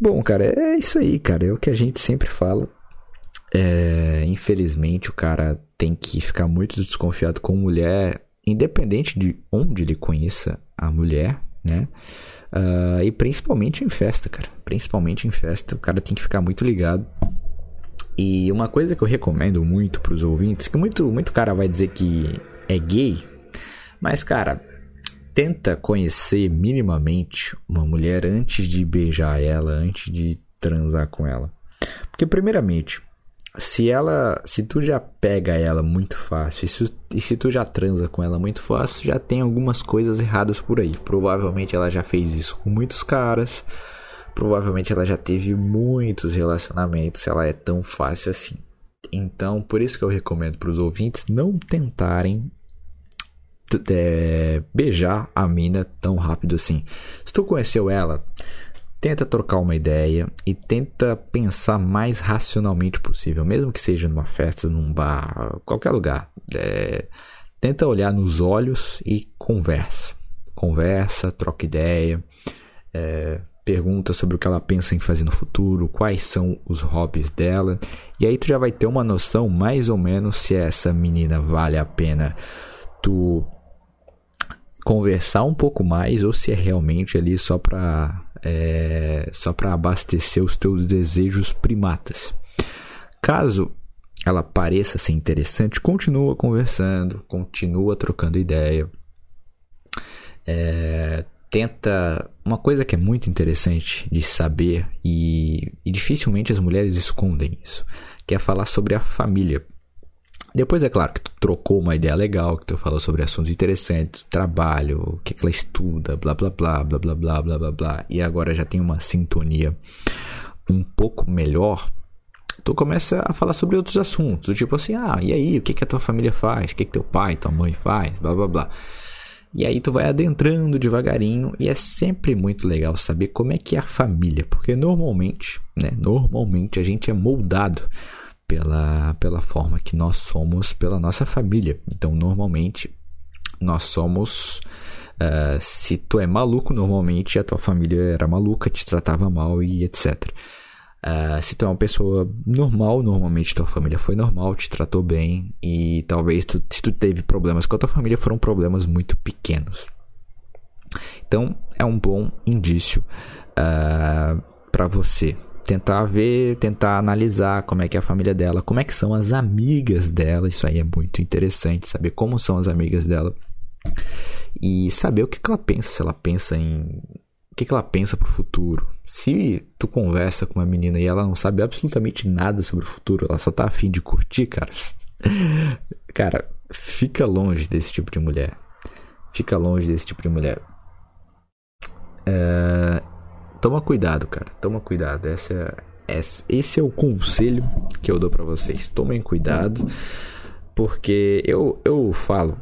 S1: Bom, cara, é isso aí, cara. É o que a gente sempre fala. É, infelizmente, o cara tem que ficar muito desconfiado com mulher, independente de onde ele conheça a mulher, né? Uh, e principalmente em festa, cara. Principalmente em festa, o cara tem que ficar muito ligado. E uma coisa que eu recomendo muito para os ouvintes, que muito, muito cara vai dizer que é gay, mas cara, tenta conhecer minimamente uma mulher antes de beijar ela, antes de transar com ela. Porque primeiramente, se ela, se tu já pega ela muito fácil e se, e se, tu já transa com ela muito fácil, já tem algumas coisas erradas por aí. Provavelmente ela já fez isso com muitos caras. Provavelmente ela já teve muitos relacionamentos, ela é tão fácil assim. Então, por isso que eu recomendo para os ouvintes não tentarem é, beijar a mina tão rápido assim. Se tu conheceu ela, Tenta trocar uma ideia e tenta pensar mais racionalmente possível, mesmo que seja numa festa, num bar, qualquer lugar. É, tenta olhar nos olhos e conversa. Conversa, troca ideia, é, pergunta sobre o que ela pensa em fazer no futuro, quais são os hobbies dela, e aí tu já vai ter uma noção mais ou menos se essa menina vale a pena tu conversar um pouco mais ou se é realmente ali só pra é, só para abastecer os teus desejos primatas. Caso ela pareça ser interessante, continua conversando, continua trocando ideia. É, tenta. Uma coisa que é muito interessante de saber, e, e dificilmente as mulheres escondem isso, que é falar sobre a família. Depois é claro que tu trocou uma ideia legal, que tu falou sobre assuntos interessantes, trabalho, o que, que ela estuda, blá blá blá, blá blá blá blá blá blá, e agora já tem uma sintonia um pouco melhor, tu começa a falar sobre outros assuntos, tipo assim, ah, e aí, o que, que a tua família faz, o que, que teu pai, tua mãe faz, blá blá blá. E aí tu vai adentrando devagarinho e é sempre muito legal saber como é que é a família, porque normalmente, né, normalmente a gente é moldado pela, pela forma que nós somos, pela nossa família. Então, normalmente, nós somos. Uh, se tu é maluco, normalmente a tua família era maluca, te tratava mal e etc. Uh, eh, se tu é uma pessoa normal, normalmente tua família foi normal, te tratou bem e talvez tu, se tu teve problemas com a tua família foram problemas muito pequenos. Então é um bom indício uh, eh, para você tentar ver, tentar analisar como é que é a família dela, como é que são as amigas dela. Isso aí é muito interessante, saber como são as amigas dela. E saber o que, que ela pensa, se ela pensa em o que, que ela pensa pro futuro. Se tu conversa com uma menina e ela não sabe absolutamente nada sobre o futuro, ela só tá afim de curtir, cara. cara, fica longe desse tipo de mulher. Fica longe desse tipo de mulher. É, toma cuidado, cara. Toma cuidado. Essa é, esse é o conselho que eu dou para vocês. Tomem cuidado. Porque eu, eu falo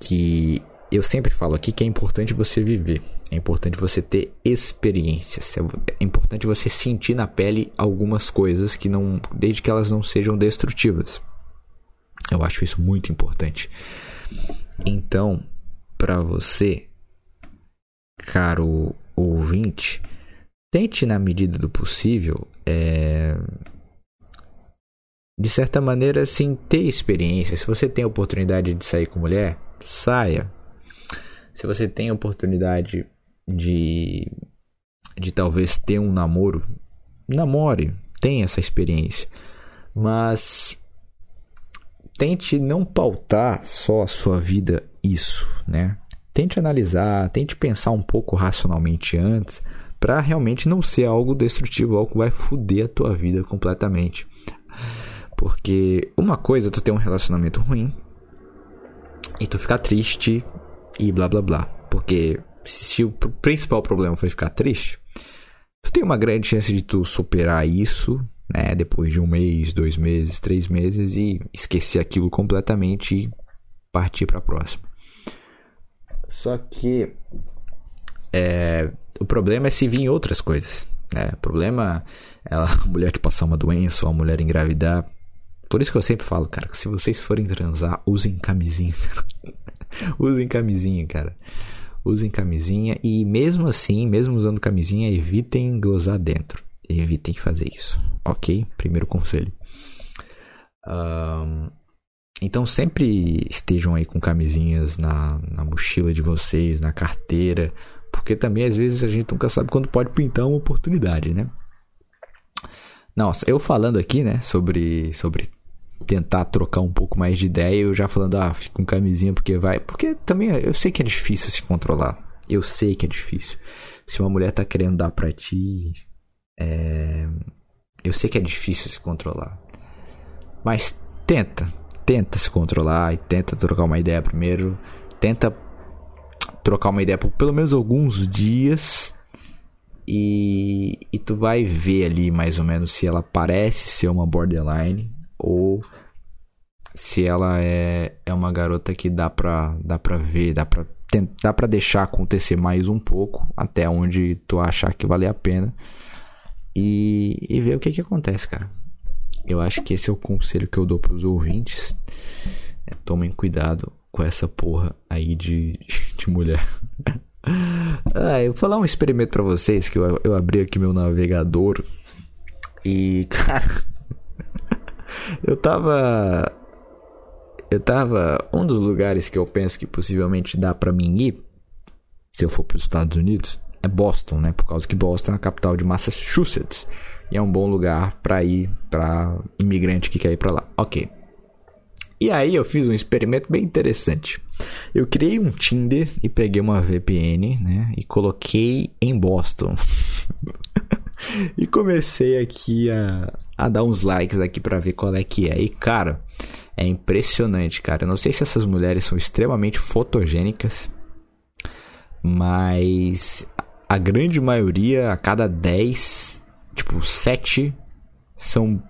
S1: que. Eu sempre falo aqui que é importante você viver. É importante você ter experiências. É importante você sentir na pele algumas coisas que não. Desde que elas não sejam destrutivas. Eu acho isso muito importante. Então, para você, caro ouvinte, tente na medida do possível, é... de certa maneira, assim, ter experiência. Se você tem a oportunidade de sair com mulher, saia. Se você tem a oportunidade de, de talvez ter um namoro, namore, tenha essa experiência. Mas tente não pautar só a sua vida isso, né? Tente analisar, tente pensar um pouco racionalmente antes, para realmente não ser algo destrutivo, algo que vai foder a tua vida completamente. Porque uma coisa é tu ter um relacionamento ruim e tu ficar triste e blá blá blá. Porque se o principal problema foi ficar triste, tu tem uma grande chance de tu superar isso né? Depois de um mês, dois meses, três meses e esquecer aquilo completamente e partir para a próxima. Só que é, o problema é se vir outras coisas. Né? O problema é a mulher te passar uma doença ou a mulher engravidar. Por isso que eu sempre falo, cara, que se vocês forem transar, usem camisinha. usem camisinha, cara. Usem camisinha e mesmo assim, mesmo usando camisinha, evitem gozar dentro. Evitem fazer isso ok? Primeiro conselho. Um, então sempre estejam aí com camisinhas na, na mochila de vocês, na carteira, porque também às vezes a gente nunca sabe quando pode pintar uma oportunidade, né? Nossa, eu falando aqui, né, sobre, sobre tentar trocar um pouco mais de ideia, eu já falando, ah, fica com camisinha porque vai. Porque também eu sei que é difícil se controlar. Eu sei que é difícil. Se uma mulher tá querendo dar pra ti, é, eu sei que é difícil se controlar. Mas tenta. Tenta se controlar e tenta trocar uma ideia primeiro. Tenta trocar uma ideia por pelo menos alguns dias. E, e tu vai ver ali mais ou menos se ela parece ser uma borderline ou se ela é, é uma garota que dá pra, dá pra ver, dá pra, dá pra deixar acontecer mais um pouco até onde tu achar que vale a pena e, e ver o que que acontece, cara. Eu acho que esse é o conselho que eu dou pros ouvintes. É, tomem cuidado com essa porra aí de, de mulher. ah, eu vou falar um experimento para vocês que eu, eu abri aqui meu navegador e, cara, eu tava eu tava um dos lugares que eu penso que possivelmente dá para mim ir se eu for para os Estados Unidos é Boston, né? Por causa que Boston é a capital de Massachusetts e é um bom lugar para ir para imigrante que quer ir para lá. Ok. E aí eu fiz um experimento bem interessante. Eu criei um Tinder e peguei uma VPN, né? E coloquei em Boston. e comecei aqui a, a dar uns likes aqui para ver qual é que é. E cara, é impressionante, cara. Eu não sei se essas mulheres são extremamente fotogênicas, mas a grande maioria, a cada 10, tipo, 7 são.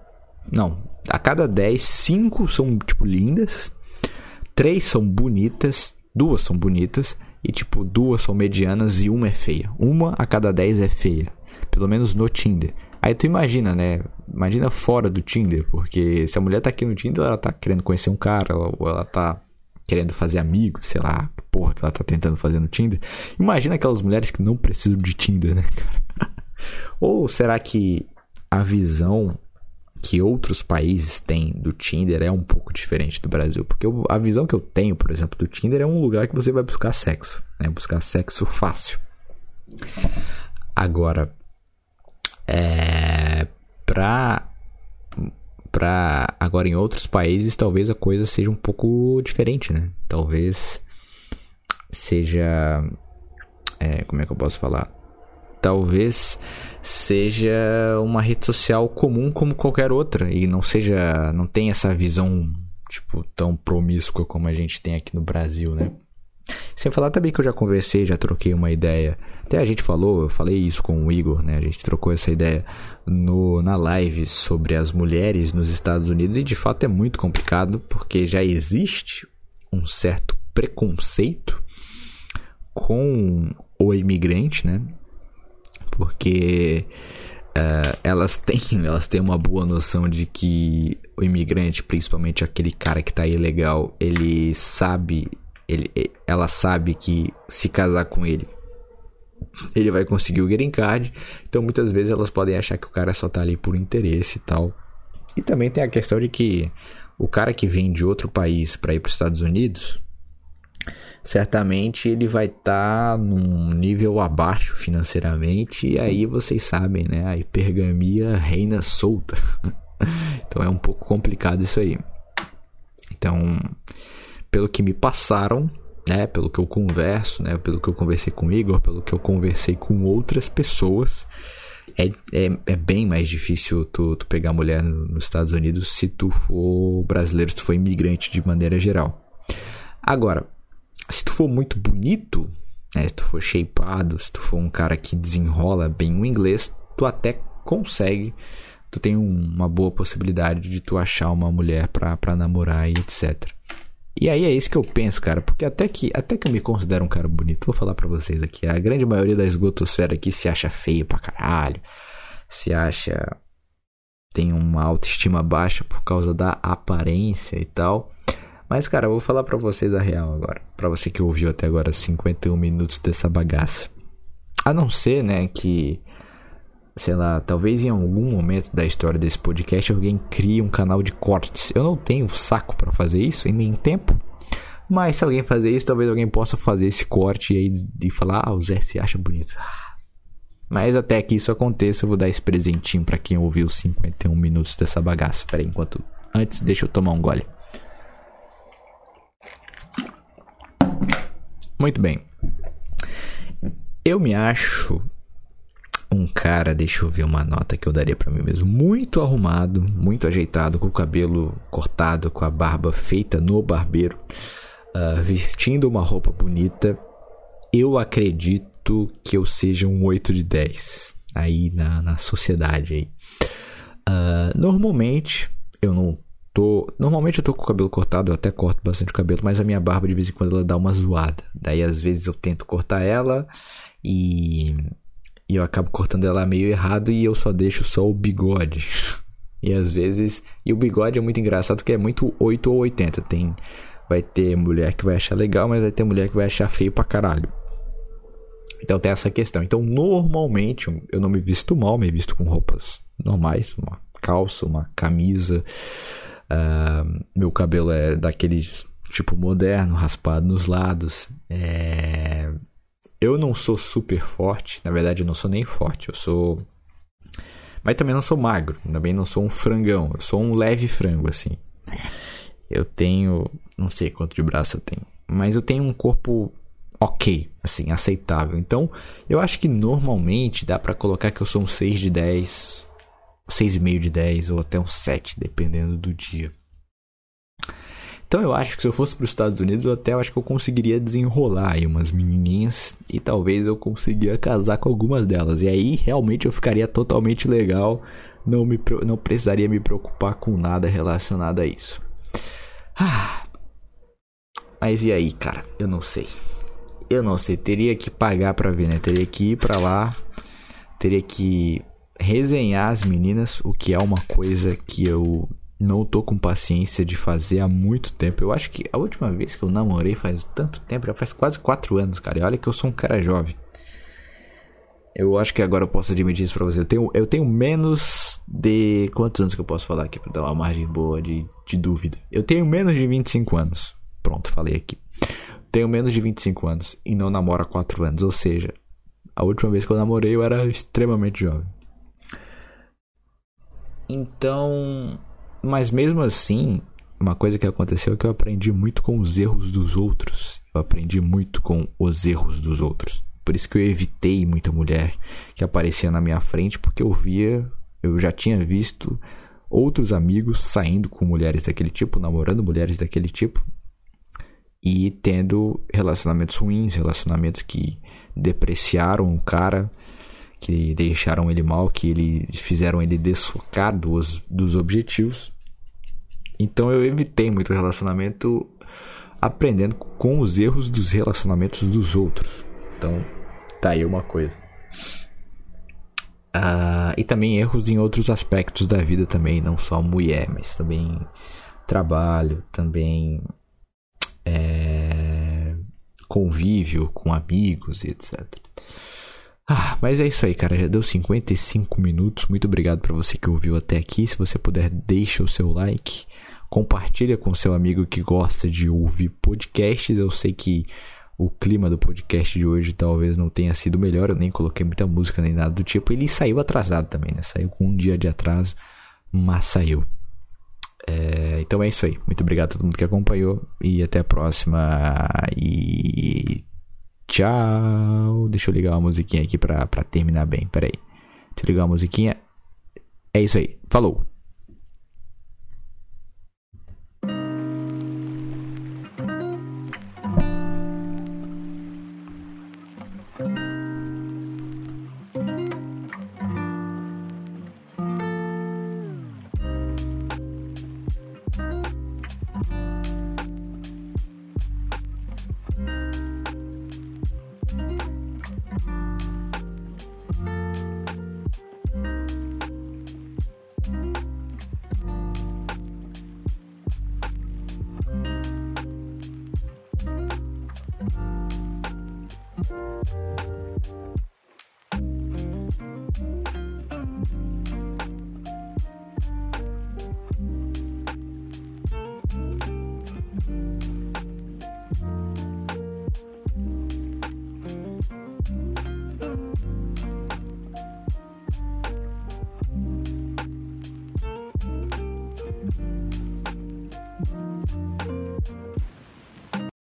S1: Não, a cada 10, 5 são, tipo, lindas, 3 são bonitas, duas são bonitas, e, tipo, duas são medianas e uma é feia. Uma a cada 10 é feia. Pelo menos no Tinder. Aí tu imagina, né? Imagina fora do Tinder, porque se a mulher tá aqui no Tinder, ela tá querendo conhecer um cara, ou ela tá querendo fazer amigos, sei lá, porra que ela tá tentando fazer no Tinder. Imagina aquelas mulheres que não precisam de Tinder, né, cara? Ou será que a visão que outros países têm do Tinder é um pouco diferente do Brasil? Porque eu, a visão que eu tenho, por exemplo, do Tinder é um lugar que você vai buscar sexo, né? Buscar sexo fácil. Agora, é, pra para agora em outros países talvez a coisa seja um pouco diferente, né? Talvez seja é, como é que eu posso falar? Talvez seja uma rede social comum como qualquer outra e não seja não tem essa visão tipo tão promíscua como a gente tem aqui no Brasil, né? Sem falar também que eu já conversei, já troquei uma ideia. Até a gente falou, eu falei isso com o Igor, né? A gente trocou essa ideia no, na live sobre as mulheres nos Estados Unidos e de fato é muito complicado porque já existe um certo preconceito com o imigrante, né? Porque uh, elas têm elas têm uma boa noção de que o imigrante, principalmente aquele cara que tá ilegal, ele sabe, ele, ela sabe que se casar com ele, ele vai conseguir o green card. Então muitas vezes elas podem achar que o cara só tá ali por interesse e tal. E também tem a questão de que o cara que vem de outro país para ir para os Estados Unidos, certamente ele vai estar tá num nível abaixo financeiramente e aí vocês sabem, né? A hipergamia reina solta. então é um pouco complicado isso aí. Então, pelo que me passaram, né, pelo que eu converso, né, pelo que eu conversei com o Igor, pelo que eu conversei com outras pessoas, é, é, é bem mais difícil tu, tu pegar mulher nos Estados Unidos se tu for brasileiro, se tu for imigrante de maneira geral. Agora, se tu for muito bonito, né, se tu for shapeado, se tu for um cara que desenrola bem o inglês, tu até consegue, tu tem uma boa possibilidade de tu achar uma mulher pra, pra namorar e etc. E aí é isso que eu penso, cara, porque até que, até que eu me considero um cara bonito, vou falar para vocês aqui, a grande maioria da esgotosfera aqui se acha feio pra caralho, se acha tem uma autoestima baixa por causa da aparência e tal. Mas, cara, eu vou falar para vocês a real agora. para você que ouviu até agora 51 minutos dessa bagaça. A não ser, né, que. Sei lá, talvez em algum momento da história desse podcast alguém crie um canal de cortes. Eu não tenho saco para fazer isso, e nem tempo. Mas se alguém fazer isso, talvez alguém possa fazer esse corte e aí de falar, ah, o Zé se acha bonito. Mas até que isso aconteça, eu vou dar esse presentinho para quem ouviu 51 minutos dessa bagaça. Pera aí, enquanto. Antes, deixa eu tomar um gole. Muito bem. Eu me acho um cara, deixa eu ver uma nota que eu daria para mim mesmo, muito arrumado, muito ajeitado, com o cabelo cortado, com a barba feita no barbeiro, uh, vestindo uma roupa bonita. Eu acredito que eu seja um 8 de 10 aí na, na sociedade aí. Uh, normalmente eu não tô. Normalmente eu tô com o cabelo cortado, eu até corto bastante o cabelo, mas a minha barba de vez em quando ela dá uma zoada. Daí às vezes eu tento cortar ela e. E eu acabo cortando ela meio errado e eu só deixo só o bigode. e às vezes. E o bigode é muito engraçado que é muito 8 ou 80. Tem. Vai ter mulher que vai achar legal, mas vai ter mulher que vai achar feio pra caralho. Então tem essa questão. Então, normalmente, eu não me visto mal, me visto com roupas normais, uma calça, uma camisa, Uh, meu cabelo é daquele tipo moderno, raspado nos lados. É... Eu não sou super forte, na verdade eu não sou nem forte, eu sou. Mas também não sou magro, também não sou um frangão, eu sou um leve frango, assim. Eu tenho. Não sei quanto de braço eu tenho, mas eu tenho um corpo ok, assim, aceitável. Então, eu acho que normalmente dá para colocar que eu sou um 6 de 10 6,5 de 10 ou até um 7, dependendo do dia. Então eu acho que se eu fosse para os Estados Unidos, eu até acho que eu conseguiria desenrolar aí umas menininhas e talvez eu conseguiria casar com algumas delas. E aí realmente eu ficaria totalmente legal, não me não precisaria me preocupar com nada relacionado a isso. Ah. Mas e aí, cara? Eu não sei. Eu não sei, teria que pagar para ver, né? Teria que ir para lá, teria que resenhar as meninas, o que é uma coisa que eu não tô com paciência de fazer há muito tempo. Eu acho que a última vez que eu namorei faz tanto tempo, já faz quase 4 anos, cara. E olha que eu sou um cara jovem. Eu acho que agora eu posso admitir isso pra você. Eu tenho, eu tenho menos de. Quantos anos que eu posso falar aqui pra dar uma margem boa de, de dúvida? Eu tenho menos de 25 anos. Pronto, falei aqui. Tenho menos de 25 anos e não namoro há 4 anos. Ou seja, a última vez que eu namorei eu era extremamente jovem. Então, mas mesmo assim, uma coisa que aconteceu é que eu aprendi muito com os erros dos outros. Eu aprendi muito com os erros dos outros. Por isso que eu evitei muita mulher que aparecia na minha frente, porque eu via, eu já tinha visto outros amigos saindo com mulheres daquele tipo, namorando mulheres daquele tipo. e tendo relacionamentos ruins, relacionamentos que depreciaram o cara, que deixaram ele mal, que ele fizeram ele desfocar dos, dos objetivos. Então eu evitei muito relacionamento aprendendo com os erros dos relacionamentos dos outros. Então, tá aí uma coisa. Uh, e também erros em outros aspectos da vida também, não só mulher, mas também trabalho, também é, convívio com amigos e etc. Ah, mas é isso aí, cara. Já deu 55 minutos. Muito obrigado para você que ouviu até aqui. Se você puder, deixa o seu like. Compartilha com seu amigo que gosta de ouvir podcasts. Eu sei que o clima do podcast de hoje talvez não tenha sido melhor. Eu nem coloquei muita música nem nada do tipo. Ele saiu atrasado também, né? Saiu com um dia de atraso, mas saiu. É, então é isso aí. Muito obrigado a todo mundo que acompanhou. E até a próxima. E. Tchau. Deixa eu ligar uma musiquinha aqui pra, pra terminar bem. Pera aí. Deixa eu ligar uma musiquinha. É isso aí. Falou.